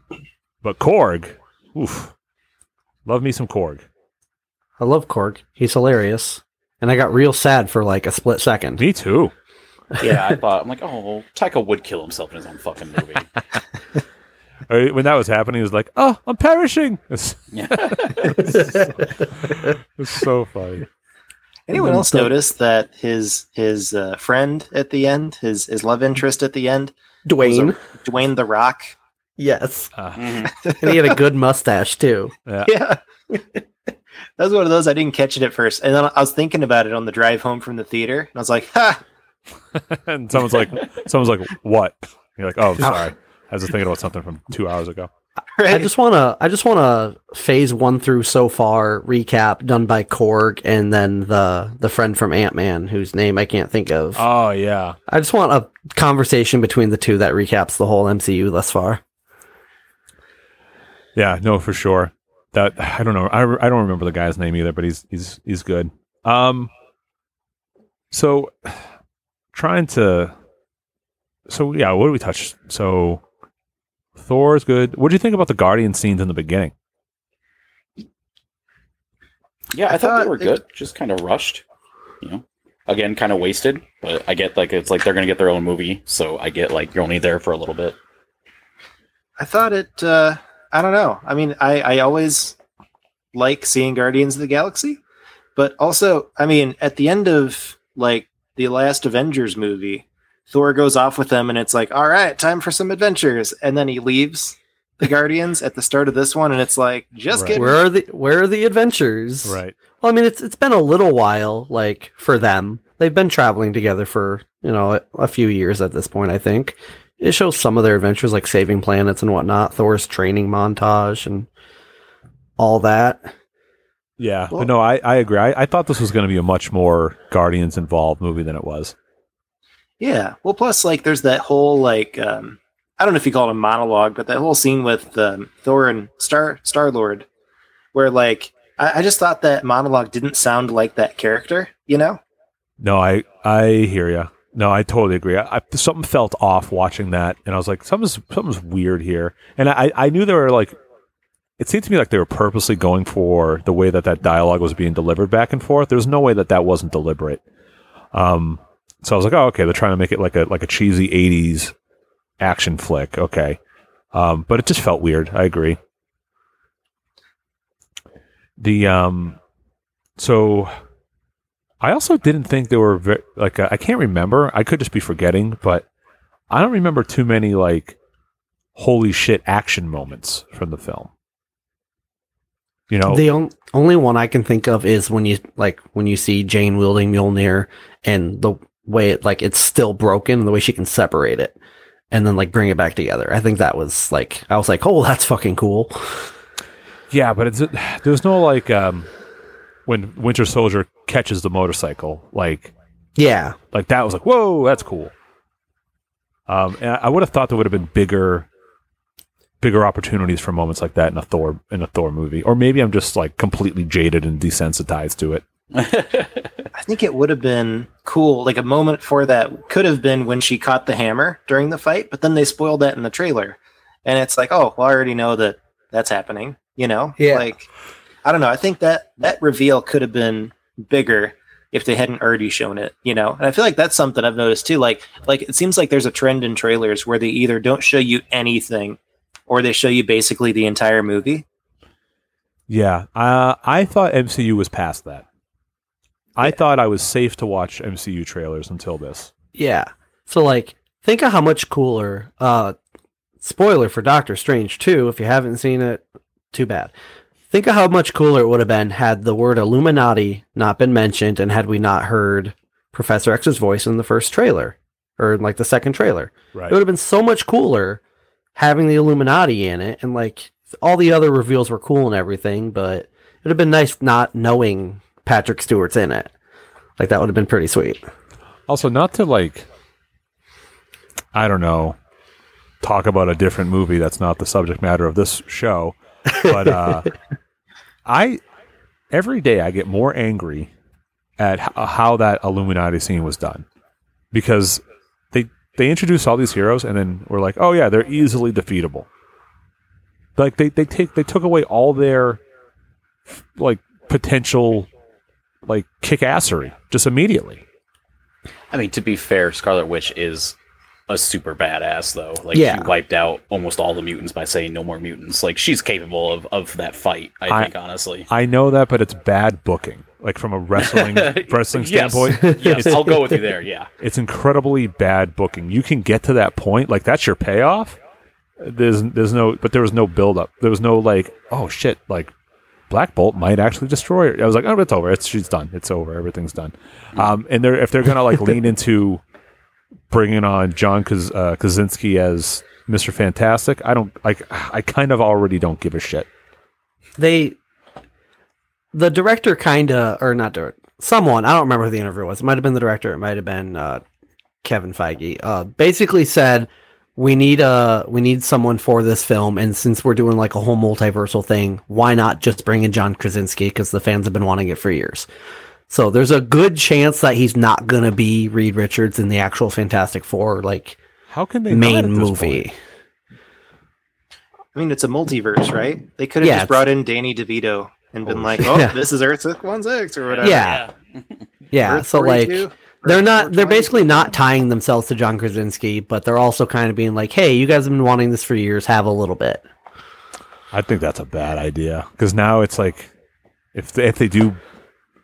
but Korg, oof, love me some Korg. I love Korg. He's hilarious. And I got real sad for like a split second. Me too. yeah, I thought I'm like, oh, Taika would kill himself in his own fucking movie. [LAUGHS] [LAUGHS] When that was happening, it was like, oh, I'm perishing. [LAUGHS] It's, yeah. it's so funny. [LAUGHS] Anyone else the- notice that his his uh, friend at the end, his his love interest at the end, was Dwayne. a- Dwayne the Rock? Yes. Uh. And he had a good mustache too. yeah. Yeah, that was one of those I didn't catch it at first, and then I was thinking about it on the drive home from the theater, and I was like, "Ha!" and someone's like, someone's like, what? You're like, oh, sorry. I was just thinking about something from two hours ago. I just wanna I just wanna phase one through so far recap done by Korg and then the the friend from Ant Man whose name I can't think of. Oh yeah, I just want a conversation between the two that recaps the whole MCU thus far. yeah, no, for sure. That I don't know. I, I don't remember the guy's name either, but he's he's he's good. Um, so [SIGHS] trying to, so yeah, what do we touch? So Thor's good. What do you think about the Guardian scenes in the beginning? Yeah, I, I thought, thought they were it- good. Just kind of rushed. You know, again, kind of wasted. But I get like it's like they're gonna get their own movie, so I get like you're only there for a little bit. I thought it. Uh, I don't know. I mean, I I always like seeing Guardians of the Galaxy, But also, I mean, at the end of like the last Avengers movie, Thor goes off with them and it's like, all right, time for some adventures. And then he leaves the Guardians at the start of this one, and it's like, just Right. kidding. Where are the where are the adventures? Right. Well, I mean, it's it's been a little while, like for them. They've been traveling together for you know a, a few years at this point. I think it shows some of their adventures, like saving planets and whatnot. Thor's training montage and all that. Yeah, Well- but no, I, I agree. I, I thought this was going to be a much more Guardians involved movie than it was. Yeah. Well, plus, like, there's that whole like, um, I don't know if you call it a monologue, but that whole scene with um, Thor and Star Star Lord, where like, I, I just thought that monologue didn't sound like that character. You know? No, I I hear you. No, I totally agree. I, I, something felt off watching that, and I was like, something's something's weird here. And I I knew they were like, it seemed to me like they were purposely going for the way that that dialogue was being delivered back and forth. There's no way that that wasn't deliberate. Um, so I was like, oh, okay, they're trying to make it like a like a cheesy '80s action flick. Okay, um, but it just felt weird. I agree. The um, so I also didn't think there were ve- like uh, I can't remember. I could just be forgetting, but I don't remember too many like holy shit action moments from the film. You know, The on- only one I can think of is when you like when you see Jane wielding Mjolnir and the way it like it's still broken, the way she can separate it and then like bring it back together. I think that was like I was like, oh, that's fucking cool. yeah, but it's there's no like um when Winter Soldier catches the motorcycle, like Yeah, like that was like whoa, that's cool. Um, and I, I would have thought there would have been bigger, bigger opportunities for moments like that in a Thor in a Thor movie, or maybe I'm just like completely jaded and desensitized to it. [LAUGHS] I think it would have been cool. Like a moment for that could have been when she caught the hammer during the fight, but then they spoiled that in the trailer, and it's like, oh, well, I already know that that's happening. You know, Yeah. Like, I don't know. I think that that reveal could have been bigger if they hadn't already shown it. You know, and I feel like that's something I've noticed too. Like, like it seems like there's a trend in trailers where they either don't show you anything, or they show you basically the entire movie. Yeah, uh, I thought MCU was past that. I thought I was safe to watch MCU trailers until this. yeah. So like, think of how much cooler. Uh, spoiler for Doctor Strange too. If you haven't seen it, too bad. Think of how much cooler it would have been had the word Illuminati not been mentioned and had we not heard Professor X's voice in the first trailer or in, like the second trailer. Right. It would have been so much cooler having the Illuminati in it and like all the other reveals were cool and everything, but it would have been nice not knowing Patrick Stewart's in it. Like that would have been pretty sweet. Also, not to like, I don't know, talk about a different movie that's not the subject matter of this show, but uh, [LAUGHS] I every day I get more angry at h- how that Illuminati scene was done because they they introduce all these heroes and then we're like, oh yeah, they're easily defeatable. Like they they take they took away all their like potential like kick assery just immediately. I mean, to be fair, Scarlet Witch is a super badass, though. Like, Yeah. she wiped out almost all the mutants by saying no more mutants. Like, she's capable of, of that fight, I, I- think, honestly. I know that, but it's bad booking. Like from a wrestling [LAUGHS] wrestling Yes. standpoint, [LAUGHS] yes, I'll go with you there, yeah. it's incredibly bad booking. You can get to that point, like that's your payoff. There's there's no, but there was no build up. There was no like, oh shit, like Black Bolt might actually destroy her. I was like, oh, it's over. It's she's done. It's over. Everything's done. Um, and they're if they're gonna like lean [LAUGHS] into bringing on John Kaz- uh, Krasinski as Mister Fantastic, I don't like. I kind of already don't give a shit. they the director kind of or not director someone i don't remember who the interviewer was it might have been the director it might have been uh, kevin feige uh, basically said we need a we need someone for this film and since we're doing like a whole multiversal thing why not just bring in john krasinski because the fans have been wanting it for years so there's a good chance that he's not gonna be reed richards in the actual fantastic four like How can they not main at movie point? I mean, it's a multiverse, right? They could have Yeah, just brought in Danny DeVito and been Oh, like, "Oh, Yeah. this is Earth Six One Six or whatever." Yeah. yeah Earth so like 42, they're not they're basically not tying themselves to John Krasinski, but they're also kind of being like, "Hey, you guys have been wanting this for years. Have a little bit." I think that's a bad idea because now it's like if they, if they do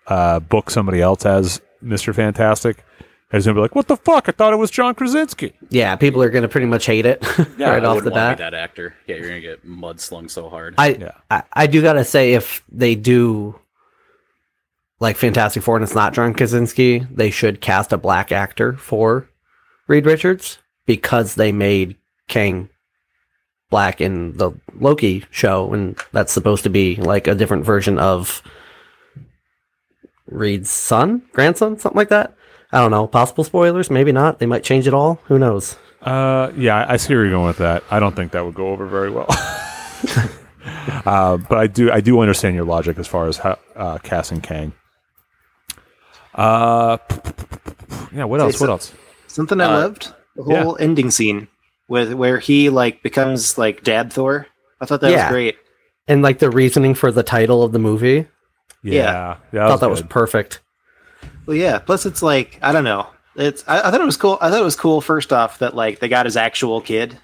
uh, book somebody else as Mister Fantastic, he's gonna be like, "What the fuck? I thought it was John Krasinski." Yeah, people are going to pretty much hate it [LAUGHS] right I off the wanna be bat. that actor. Yeah, you're gonna get mudslung so hard. I, Yeah. I I do gotta say, if they do like Fantastic Four and it's not John Krasinski, they should cast a black actor for Reed Richards because they made Kang black in the Loki show, and that's supposed to be like a different version of Reed's son, grandson, something like that. I don't know. Possible spoilers? Maybe not. They might change it all. Who knows? Uh, yeah, I- see where you're going with that. I don't think that would go over very well. [LAUGHS] uh, but I do, I do understand your logic as far as how, uh, casting Kang. Uh, yeah. What else? What else? Something I Uh, loved the whole ending scene with where he like becomes like Dad Thor. I thought that Yeah. was great. And like the reasoning for the title of the movie, Yeah, yeah. I thought that was perfect. Well, yeah. Plus, it's like I don't know. It's I, I thought it was cool. I thought it was cool. First off, that like they got his actual kid.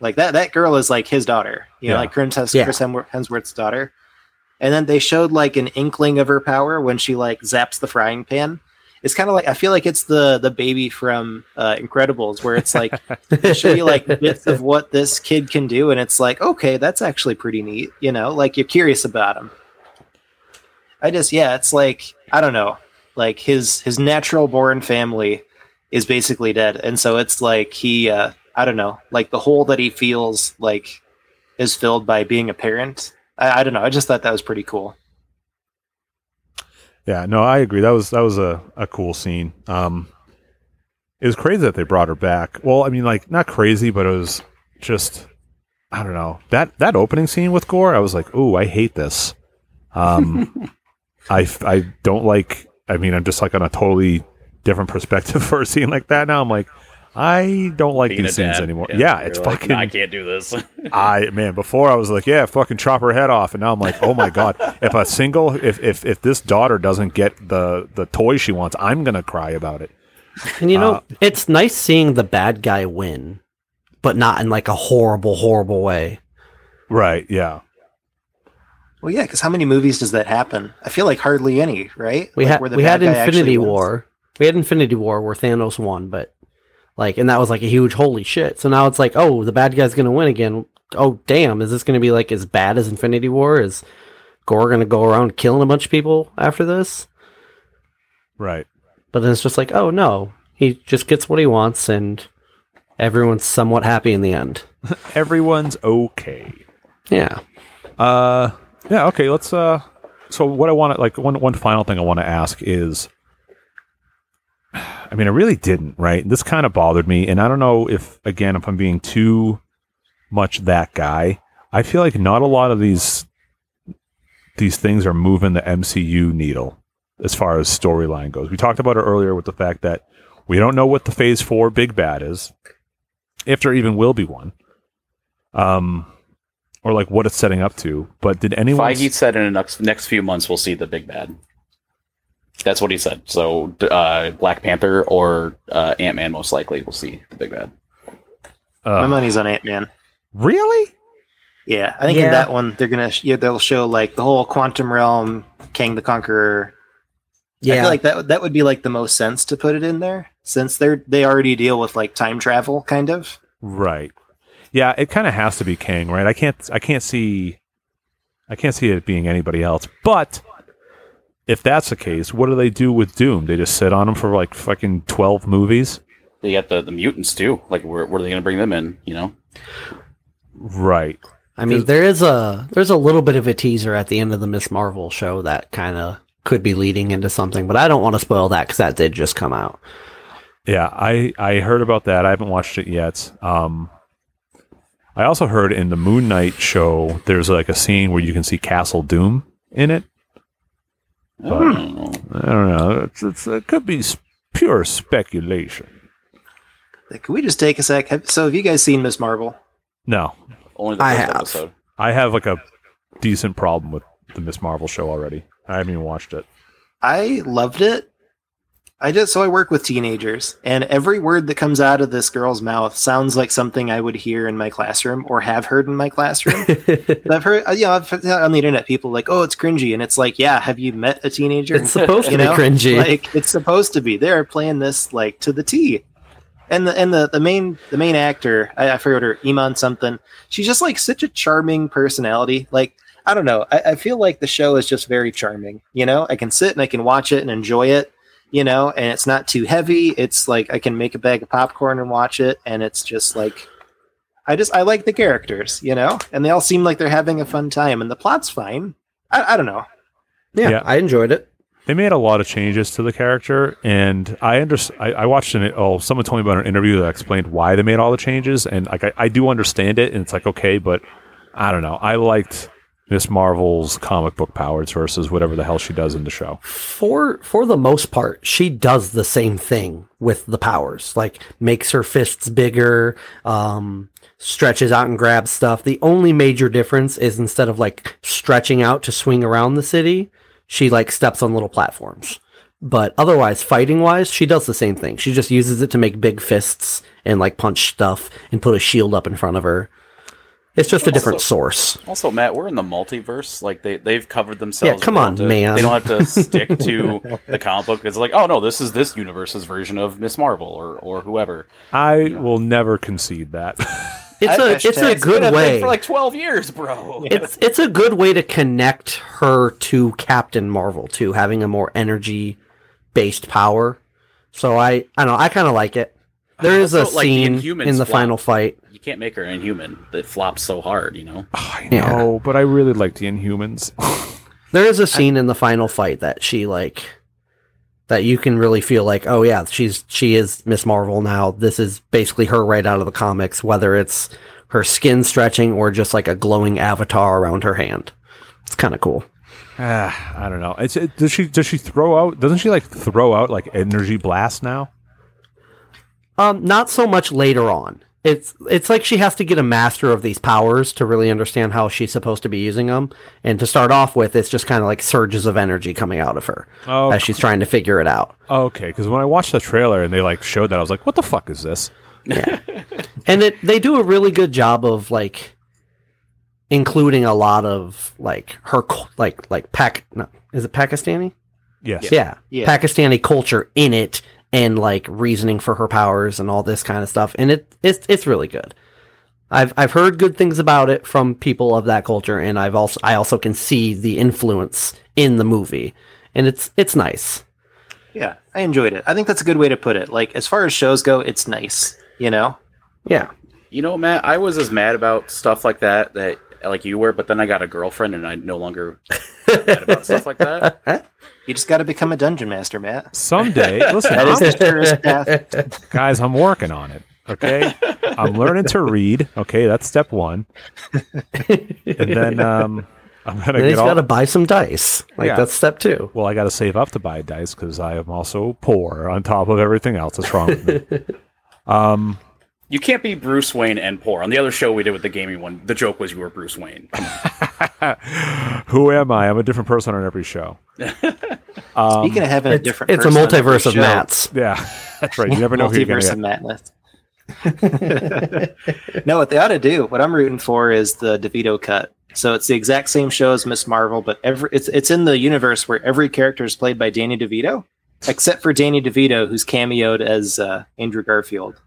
Like that that girl is like his daughter. You know, Yeah. like Chris, Hems- Yeah. Chris Hemsworth- Hemsworth's daughter. And then they showed like an inkling of her power when she like zaps the frying pan. It's kind of like I feel like it's the the baby from uh, Incredibles, where it's like they show you like bits of what this kid can do, and it's like okay, that's actually pretty neat. You know, like you're curious about him. I just yeah, it's like I don't know, like his his natural born family is basically dead, and so it's like he uh, I don't know, like the hole that he feels like is filled by being a parent. I, I don't know. I just thought that was pretty cool. Yeah, no, I agree. That was that was a, a cool scene. Um, it was crazy that they brought her back. Well, I mean, like not crazy, but it was just I don't know that that opening scene with Gorr. I was like, oh, I hate this. Um, [LAUGHS] I I don't like. I mean, I'm just like on a totally different perspective [LAUGHS] for a scene like that. Now I'm like, I don't like Being these scenes dad, anymore. Yeah, it's like, fucking. I can't do this. [LAUGHS] I man, before I was like, yeah, fucking chop her head off, and now I'm like, oh my god, if a single, if if if this daughter doesn't get the the toy she wants, I'm gonna cry about it. And you know, Uh, it's nice seeing the bad guy win, but not in like a horrible, horrible way. Right? Yeah. Well, yeah, because how many movies does that happen? I feel like hardly any, right? We Like, had we had guy actually Infinity wins. War. We had Infinity War where Thanos won, but like, and that was like a huge holy shit. So now it's like, oh, the bad guy's gonna win again. Oh, damn! Is this gonna be like as bad as Infinity War? Is Gorr gonna go around killing a bunch of people after this? Right. But then it's just like, oh no, he just gets what he wants, and everyone's somewhat happy in the end. [LAUGHS] Everyone's okay. Yeah. Uh, yeah. Okay. Let's. Uh, so what I want to like one one final thing I want to ask is, I mean, I really didn't. Right. This kind of bothered me, and I don't know if again if I'm being too much that guy. I feel like not a lot of these these things are moving the MCU needle as far as storyline goes. We talked about it earlier with the fact that we don't know what the Phase Four big bad is, if there even will be one. Um, or like what it's setting up to. But did anyone? Feige said in the next next few months we'll see the big bad. That's what he said. So uh, Black Panther or uh, Ant Man most likely we'll see the big bad. uh, My money's on Ant Man. really? Yeah, I think Yeah. in that one they're gonna sh- yeah, they'll show like the whole quantum realm, Kang the Conqueror. I Yeah. feel like that that would be like the most sense to put it in there since they're they already deal with like time travel kind of. Right. Yeah, it kind of has to be Kang, right? I can't. I can't see. I can't see it being anybody else. But if that's the case, what do they do with Doom? They just sit on him for like fucking twelve movies, They got the, the mutants too. Like where, where are they going to bring them in? You know, right? I mean, there is a there's a little bit of a teaser at the end of the Miss Marvel show that kind of could be leading into something, but I don't want to spoil that because that did just come out. Yeah, I I heard about that. I haven't watched it yet. Um, I also heard in the Moon Knight show there's like a scene where you can see Castle Doom in it. I don't know. I don't know. It's, it's it could be pure speculation. Can we just take a sec? Have, so have you guys seen Miss Marvel? No, only the I first have. episode. I have like a decent problem with the Miss Marvel show already. I haven't even watched it. I loved it. I just so I work with teenagers, and every word that comes out of this girl's mouth sounds like something I would hear in my classroom or have heard in my classroom. [LAUGHS] I've heard, uh, you know, I've, on the internet, people like, "Oh, it's cringy," and it's like, "Yeah, have you met a teenager?" it's [LAUGHS] supposed to You be know, cringy. like it's supposed to be. They're playing this like to the T. And the and the, the main the main actor, I, I forgot her, Iman something. She's just like such a charming personality. Like I don't know, I, I feel like the show is just very charming. You know, I can sit and I can watch it and enjoy it. You know, and it's not too heavy. It's like I can make a bag of popcorn and watch it, and it's just like I just I like the characters. You know, and they all seem like they're having a fun time, and the plot's fine. I, I don't know. yeah, Yeah. I enjoyed it. they made a lot of changes to the character, and I under I, I watched an oh someone told me about an interview that explained why they made all the changes, and like I, I do understand it, and it's like okay, but I don't know. I liked Miss Marvel's comic book powers versus whatever the hell she does in the show. For for the most part, she does the same thing with the powers. Like makes her fists bigger, um, stretches out and grabs stuff. The only major difference is instead of like stretching out to swing around the city, she like steps on little platforms. But otherwise, fighting wise, she does the same thing. She just uses it to make big fists and like punch stuff and put a shield up in front of her. It's just a different Also- source. Also, Matt, we're in the multiverse. Like they they've covered themselves. Yeah, come on, to- man. They don't have to stick to [LAUGHS] the comic book. It's like, oh no, this is this universe's version of Miss Marvel or or whoever. I will never concede that. [LAUGHS] It's a it's a Hashtag- It's been good way. for like twelve years, bro. [LAUGHS] it's it's a good way to connect her to Captain Marvel too, having a more energy based power. So I I don't know, I kind of like it. There is a Also, like, the scene in the flop. final fight. You can't make her inhuman. That flops so hard, you know. I Yeah. know, but I really like the Inhumans. [LAUGHS] There is a scene in the final fight that she like that you can really feel like, oh yeah, she's she is Miss Marvel now. This is basically her right out of the comics, whether it's her skin stretching or just like a glowing avatar around her hand. It's kind of cool. Ah, I don't know. It's it, does she does she throw out? Doesn't she like throw out like energy blast now? Um, not so much later on. It's it's like she has to get a master of these powers to really understand how she's supposed to be using them. And to start off with, it's just kind of like surges of energy coming out of her Oh, as she's trying to figure it out. okay. Because when I watched the trailer and they like showed that, I was like, "What the fuck is this?" Yeah. And it they do a really good job of like including a lot of like her like like Pak no, is it Pakistani? Yes. Yeah. Yeah. Pakistani culture in it and like reasoning for her powers and all this kind of stuff. And it it's it's really good. I've I've heard good things about it from people of that culture and I've also I also can see the influence in the movie. And it's it's nice. Yeah, I enjoyed it. I think that's a good way to put it. Like as far as shows go, it's nice. You know, Yeah. You know, Matt, I was as mad about stuff like that that like you were, but then I got a girlfriend and I no longer [LAUGHS] mad about stuff like that. You just got to become a dungeon master, Matt. Someday, [LAUGHS] listen, That is I'm- the surest path. [LAUGHS] guys, I'm working on it. Okay, I'm learning to read. Okay, that's step one, and then um, I'm gonna And he's get all. got to buy some dice. Like Yeah. that's step 2. well, I got to save up to buy dice because I am also poor on top of everything else that's wrong with me. [LAUGHS] Um, You can't be Bruce Wayne and poor. On the other show we did with the gaming one, the joke was you were Bruce Wayne. who am I? I'm a different person on every show. Um, Speaking of having a different, it's a person on every multiverse of show, mats. [LAUGHS] yeah, that's right. You never know who you're multiverse gonna of get. madness. [LAUGHS] no, what they ought to do, what I'm rooting for, is the DeVito cut. So it's the exact same show as Miss Marvel, but every it's it's in the universe where every character is played by Danny DeVito, except for Danny DeVito, who's cameoed as uh, Andrew Garfield.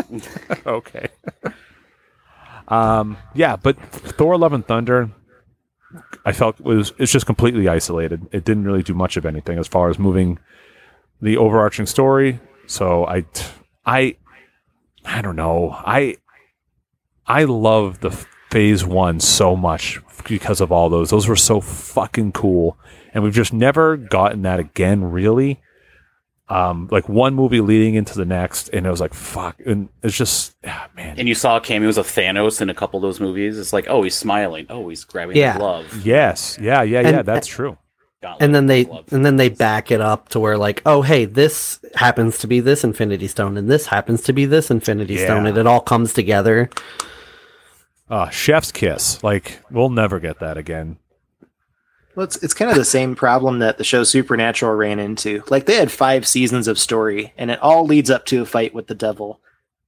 [LAUGHS] okay. um, yeah, but Thor: Love and Thunder, I felt it was it's just completely isolated. It didn't really do much of anything as far as moving the overarching story. So I, I, I don't know. I, I love the Phase One so much because of all those. Those were so fucking cool, and we've just never gotten that again, really um, like one movie leading into the next, and it was like fuck, and it's just ah, man, and you saw cameos of Thanos in a couple of those movies. It's like, oh, he's smiling. Oh, he's grabbing Yeah. the glove. yes, yeah, yeah, And- yeah, that's true. Gauntlet and then they glove. and then they back it up to where like oh hey this happens to be this infinity stone and this happens to be this infinity stone and it all comes together Uh, Chef's kiss, like we'll never get that again. Well, it's, it's kind of the same problem that the show Supernatural ran into. Like they had five seasons of story, and it all leads up to a fight with the devil.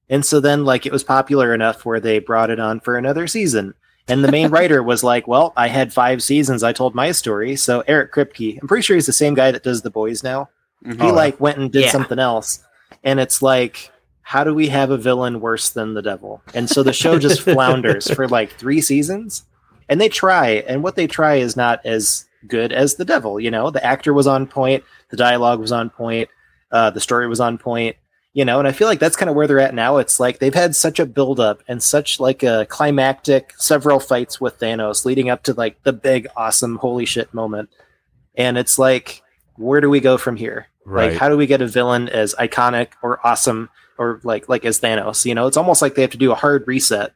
And so then, like, it was popular enough where they brought it on for another season. And the main [LAUGHS] writer was like, "Well, I had five seasons. I told my story." So Eric Kripke, I'm pretty sure he's the same guy that does The Boys now. Mhm. He like went and did Yeah. something else, and it's like, how do we have a villain worse than the devil? And so the show just [LAUGHS] flounders for like three seasons, and they try, and what they try is not as good as the devil. You know, the actor was on point, the dialogue was on point, uh, the story was on point. You know, and I feel like that's kind of where they're at now. It's like they've had such a build up and such like a climactic several fights with Thanos leading up to like the big awesome holy shit moment. And it's like, where do we go from here? Right. Like, how do we get a villain as iconic or awesome or like like as Thanos? You know, it's almost like they have to do a hard reset,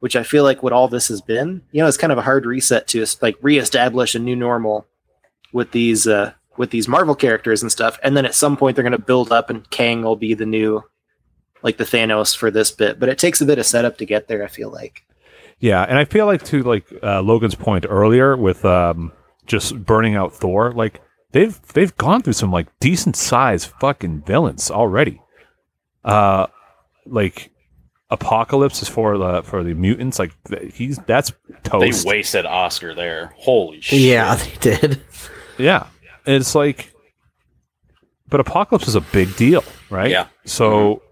which I feel like what all this has been. You know, it's kind of a hard reset to like reestablish a new normal with these uh with these Marvel characters and stuff. And then at some point they're going to build up, and Kang will be the new like the Thanos for this bit. But it takes a bit of setup to get there. I feel like. Yeah, and I feel like to like uh, Logan's point earlier with um, just burning out Thor, like they've they've gone through some like decent sized fucking villains already. Uh, like Apocalypse is for the for the mutants. Like he's that's totally They wasted Oscar there. Holy shit. Yeah, they did. Yeah, it's like, but Apocalypse is a big deal, right? Yeah. So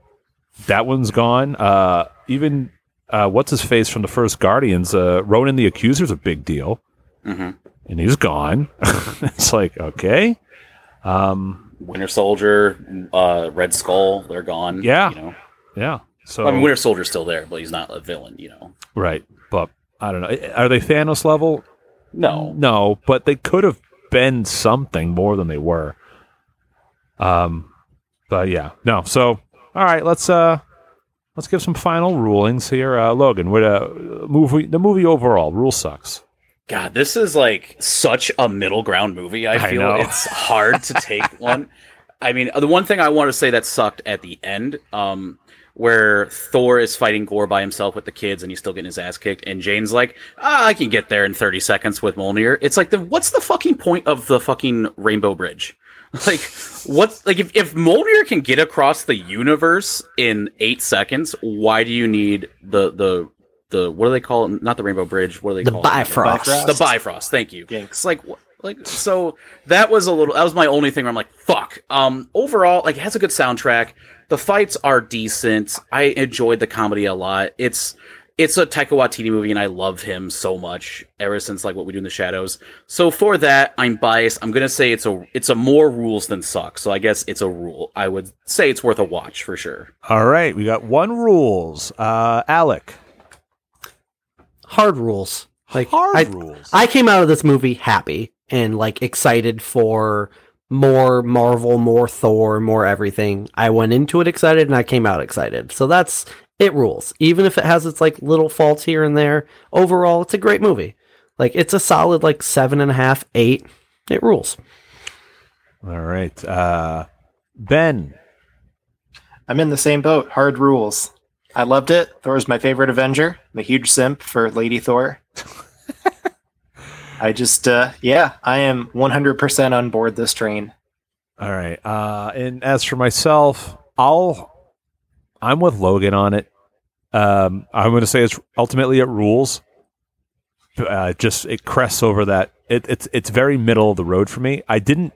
that one's gone. Uh, even uh, what's his face from the first Guardians? Uh, Ronan the Accuser's a big deal. hmm and he's gone. [LAUGHS] it's like okay, um, Winter Soldier, uh, Red Skull, they're gone. Yeah. You know, yeah. So I mean, Winter Soldier's still there, but he's not a villain. You know. right, but I don't know. Are they Thanos level? No. No, but they could have been something more than they were. Um, but yeah, no. So all right, let's uh, let's give some final rulings here. Uh, Logan, what uh, movie? The movie overall rule sucks. God, this is like such a middle ground movie. I I feel know. it's hard to take [LAUGHS] one. I mean, the one thing I want to say that sucked at the end, um, where Thor is fighting Gorr by himself with the kids and he's still getting his ass kicked, and Jane's like, ah, I can get there in 30 seconds with Mjolnir. It's like, the, what's the fucking point of the fucking Rainbow Bridge? [LAUGHS] Like, what? Like, if, if Mjolnir can get across the universe in eight seconds, why do you need the the the what do they call it? Not the Rainbow Bridge. What do they The call Bifrost. it? Bifrost. The Bifrost. Thank you. Jinx. It's like wh- like so that was a little that was my only thing where I'm like fuck. Um overall like it has a good soundtrack. The fights are decent. I enjoyed the comedy a lot. It's it's a Taika Waititi movie and I love him so much ever since like what we do in the shadows. So for that I'm biased. I'm going to say it's a it's a more rules than suck. So I guess it's a rule. I would say it's worth a watch for sure. All right, we got one rules. Uh, Alec, Hard rules. Like hard I, rules. I came out of this movie happy and like excited for more Marvel, more Thor, more everything. I went into it excited and I came out excited. So that's it rules. Even if it has its like little faults here and there, overall it's a great movie. Like it's a solid like seven and a half, eight. It rules. All right, uh, Ben. I'm in the same boat. Hard rules. I loved it. Thor's my favorite Avenger. I'm a huge simp for Lady Thor. [LAUGHS] I just, uh, yeah, I am 100% on board this train. All right. Uh, and as for myself, I'll I'm with Logan on it. Um, I'm going to say it's ultimately it rules. Uh, just it crests over that. It, it's it's very middle of the road for me. I didn't.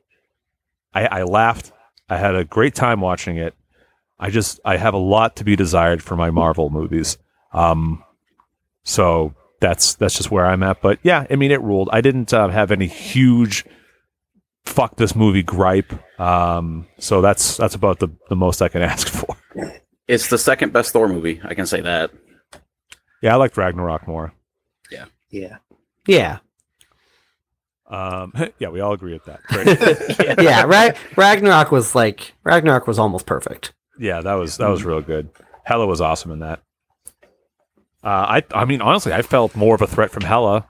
I, I laughed. I had a great time watching it. I just I have a lot to be desired for my Marvel movies. Um, so that's that's just where I'm at. But yeah, I mean it ruled. I didn't uh, have any huge fuck this movie gripe. Um, so that's that's about the, the most I can [LAUGHS] ask for. It's the second best Thor movie. I can say that. Yeah, I liked Ragnarok more. Yeah. Yeah. Yeah. Um, [LAUGHS] yeah, we all agree with that. [LAUGHS] Great. Yeah. Ra- Ragnarok was like Ragnarok was almost perfect. yeah, that was that was real good. Hela was awesome in that. Uh, I I mean honestly, I felt more of a threat from Hela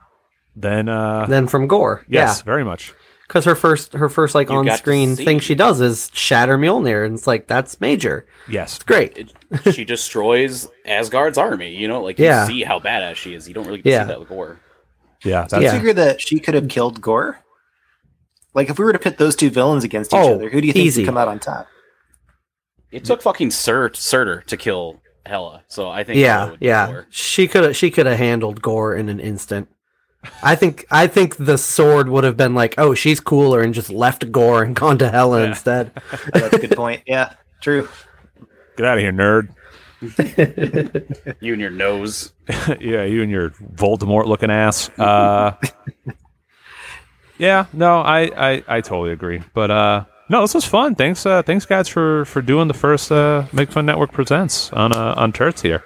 than uh, Then from Gorr. yes, very much. Because her first her first like You on got to screen see. thing she does is shatter Mjolnir and it's like that's major. Yes, It's great. It, she destroys Asgard's army. You know, like you Yeah. see how badass she is. You don't really get Yeah. to see that with Gorr. yeah, that's Yeah. I figure that she could have killed Gorr. Like if we were to pit those two villains against each Oh, other, who do you think easy. would come out on top? It took fucking Sur- Surtur to kill Hela, so I think Yeah, would yeah. Gorr. She could have she could have handled Gorr in an instant. I think I think the sword would have been like, oh, she's cooler, and just left Gorr and gone to Hela Yeah. instead. [LAUGHS] That's a good point. Yeah, true. Get out of here, nerd. [LAUGHS] You and your nose. [LAUGHS] yeah, you and your Voldemort looking ass. Uh, yeah, no, I, I, I totally agree. But uh, no, this was fun. Thanks, uh, thanks guys for for doing the first uh, Make Fun Network presents on uh, on Turts here.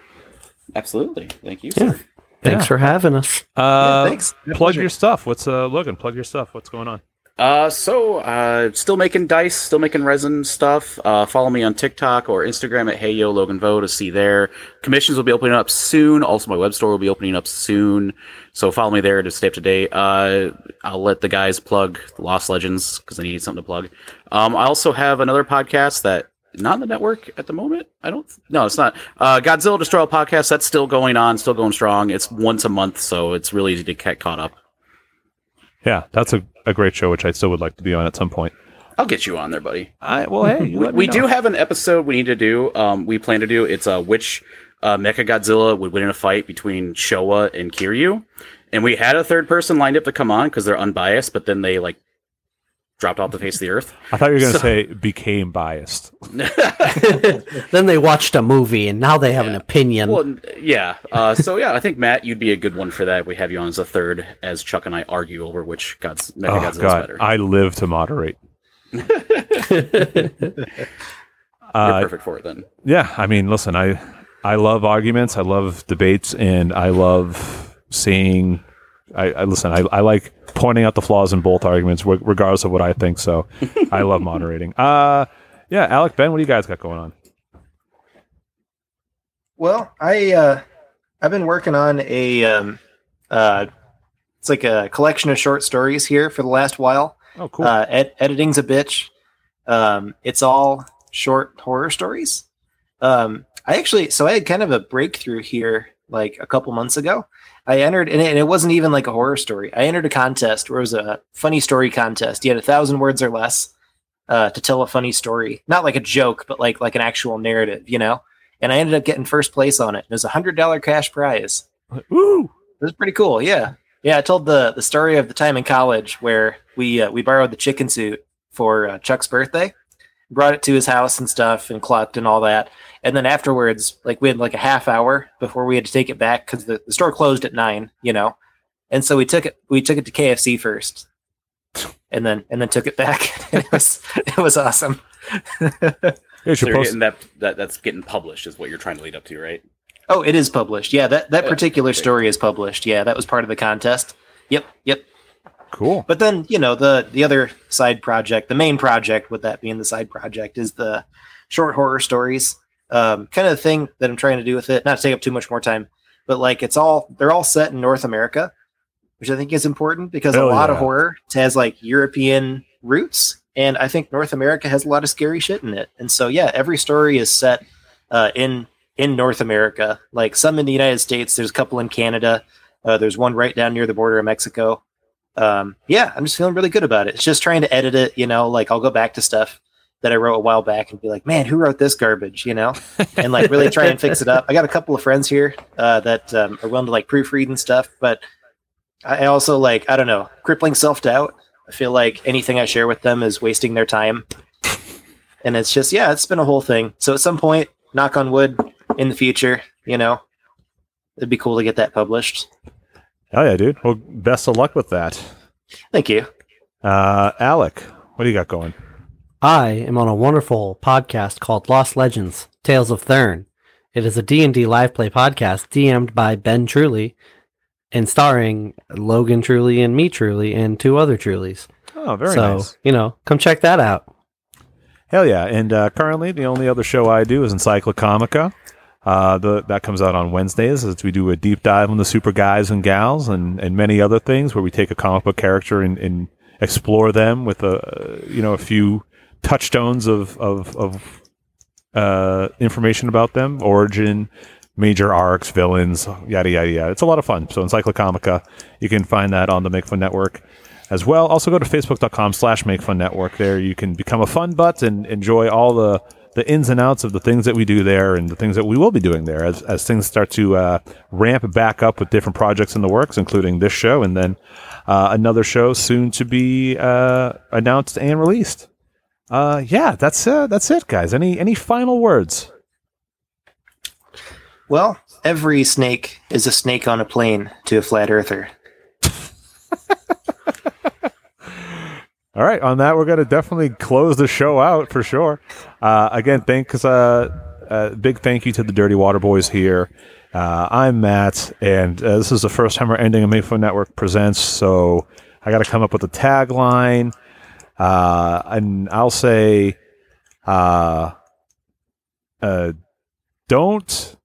Absolutely. Thank you, Yeah. sir. Thanks Yeah. for having us. Uh, thanks. Plug pleasure. your stuff. What's uh, Logan? Plug your stuff. What's going on? Uh, so uh, still making dice, still making resin stuff. Uh, follow me on TikTok or Instagram at Hey Yo Logan Vo to see there. Commissions will be opening up soon. Also, my web store will be opening up soon. So follow me there to stay up to date. Uh, I'll let the guys plug Lost Legends because I need something to plug. Um, I also have another podcast that not in the network at the moment. I don't. No, it's not. Uh, Godzilla Destroy All podcast. That's still going on, still going strong. It's once a month, so it's really easy to get caught up. Yeah, that's a, a great show, which I still would like to be on at some point. I'll get you on there, buddy. I well, hey, we, we do have an episode we need to do. Um, we plan to do. It's uh, which uh, Mecha Godzilla would win in a fight between Showa and Kiryu, and we had a third person lined up to come on because they're unbiased, but then they like dropped off the face of the earth. [LAUGHS] I thought you were going to So- say became biased. [LAUGHS] [LAUGHS] then they watched a movie and now they have an opinion. well, yeah. Uh, so yeah, I think Matt, you'd be a good one for that. We have you on as a third, as Chuck and I argue over which God's Mecha Oh Godzilla's God, better. I live to moderate. You're Uh, perfect for it then. yeah, I mean, listen, I I love arguments, I love debates, and I love seeing. I, I listen. I, I like pointing out the flaws in both arguments, re- regardless of what I think. So, I love [LAUGHS] moderating. Uh yeah, Alec, Ben, what do you guys got going on? Well, I uh, I've been working on a um, uh, it's like a collection of short stories here for the last while. Oh, cool. Uh, ed- editing's a bitch. Um, it's all short horror stories. Um, I actually, so I had kind of a breakthrough here like a couple months ago. I entered, and it, and it wasn't even like a horror story. I entered a contest where it was a funny story contest. You had a thousand words or less uh, to tell a funny story, not like a joke, but like like an actual narrative, you know. And I ended up getting first place on it. It was a hundred dollar cash prize. Woo! It was pretty cool. Yeah, yeah. I told the the story of the time in college where we uh, we borrowed the chicken suit for uh, Chuck's birthday, brought it to his house and stuff, and clucked and all that. And then afterwards, like we had like a half hour before we had to take it back because the, the store closed at nine, you know. And so we took it we took it to KFC first, and then and then took it back. [LAUGHS] it was it was awesome. Here's So your you're post. getting that, that that's getting published is what you're trying to lead up to, right? Oh, it is published. Yeah, that that oh, particular story is published. Yeah, that was part of the contest. Yep, yep. Cool. But then, you know, the the other side project, the main project, with that being the side project, is the short horror stories. Um, kind of the thing that I'm trying to do with it. Not to take up too much more time, but like it's all they're all set in North America, which I think is important because Hell a lot of horror has like European roots, and I think North America has a lot of scary shit in it. And so, yeah, every story is set uh, in in North America. Like some in the United States, there's a couple in Canada. Uh, there's one right down near the border of Mexico um yeah i'm just feeling really good about it. It's just trying to edit it you know like i'll go back to stuff that i wrote a while back and be like man who wrote this garbage? You know? And like really try and fix it up. I got a couple of friends here uh, that um, are willing to like proofread and stuff but i also like i don't know crippling self-doubt. I feel like anything i share with them is wasting their time. And it's just yeah it's been a whole thing. So at some point knock on wood in the future you know it'd be cool to get that published Hell yeah, dude. Well, best of luck with that. thank you Uh, Alec, what do you got going? I am on a wonderful podcast called Lost Legends: Tales of Thurn. It is a D&D live play podcast DM'd by Ben Truly and starring Logan Truly and me Truly and two other Trulies. Oh, very so, nice. you know, come check that out. Hell yeah! And uh, currently, the only other show I do is Encyclocomica. Uh, the, that comes out on Wednesdays as we do a deep dive on the super guys and gals and, and many other things where we take a comic book character and, and explore them with a you know a few touchstones of of, of uh, information about them, origin, major arcs, villains, yada yada yada. It's a lot of fun. So Encyclocomica, you can find that on the Make Fun Network. as well. Also, go to facebook.com slash make fun network. There you can become a fun butt and enjoy all the, the ins and outs of the things that we do there and the things that we will be doing there as, as things start to uh, ramp back up with different projects in the works, including this show and then uh, another show soon to be uh, announced and released. Uh, yeah, that's uh, that's it, guys. Any any final words? Well, every snake is a snake on a plane to a flat earther. [LAUGHS] All right, on that, we're going to definitely close the show out for sure. Uh, again, thanks. Uh, uh, big thank you to the Dirty Water Boys here. Uh, I'm Matt, and uh, this is the first time we're ending a Fun Network Presents, so I got to come up with a tagline. And I'll say, don't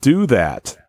do that.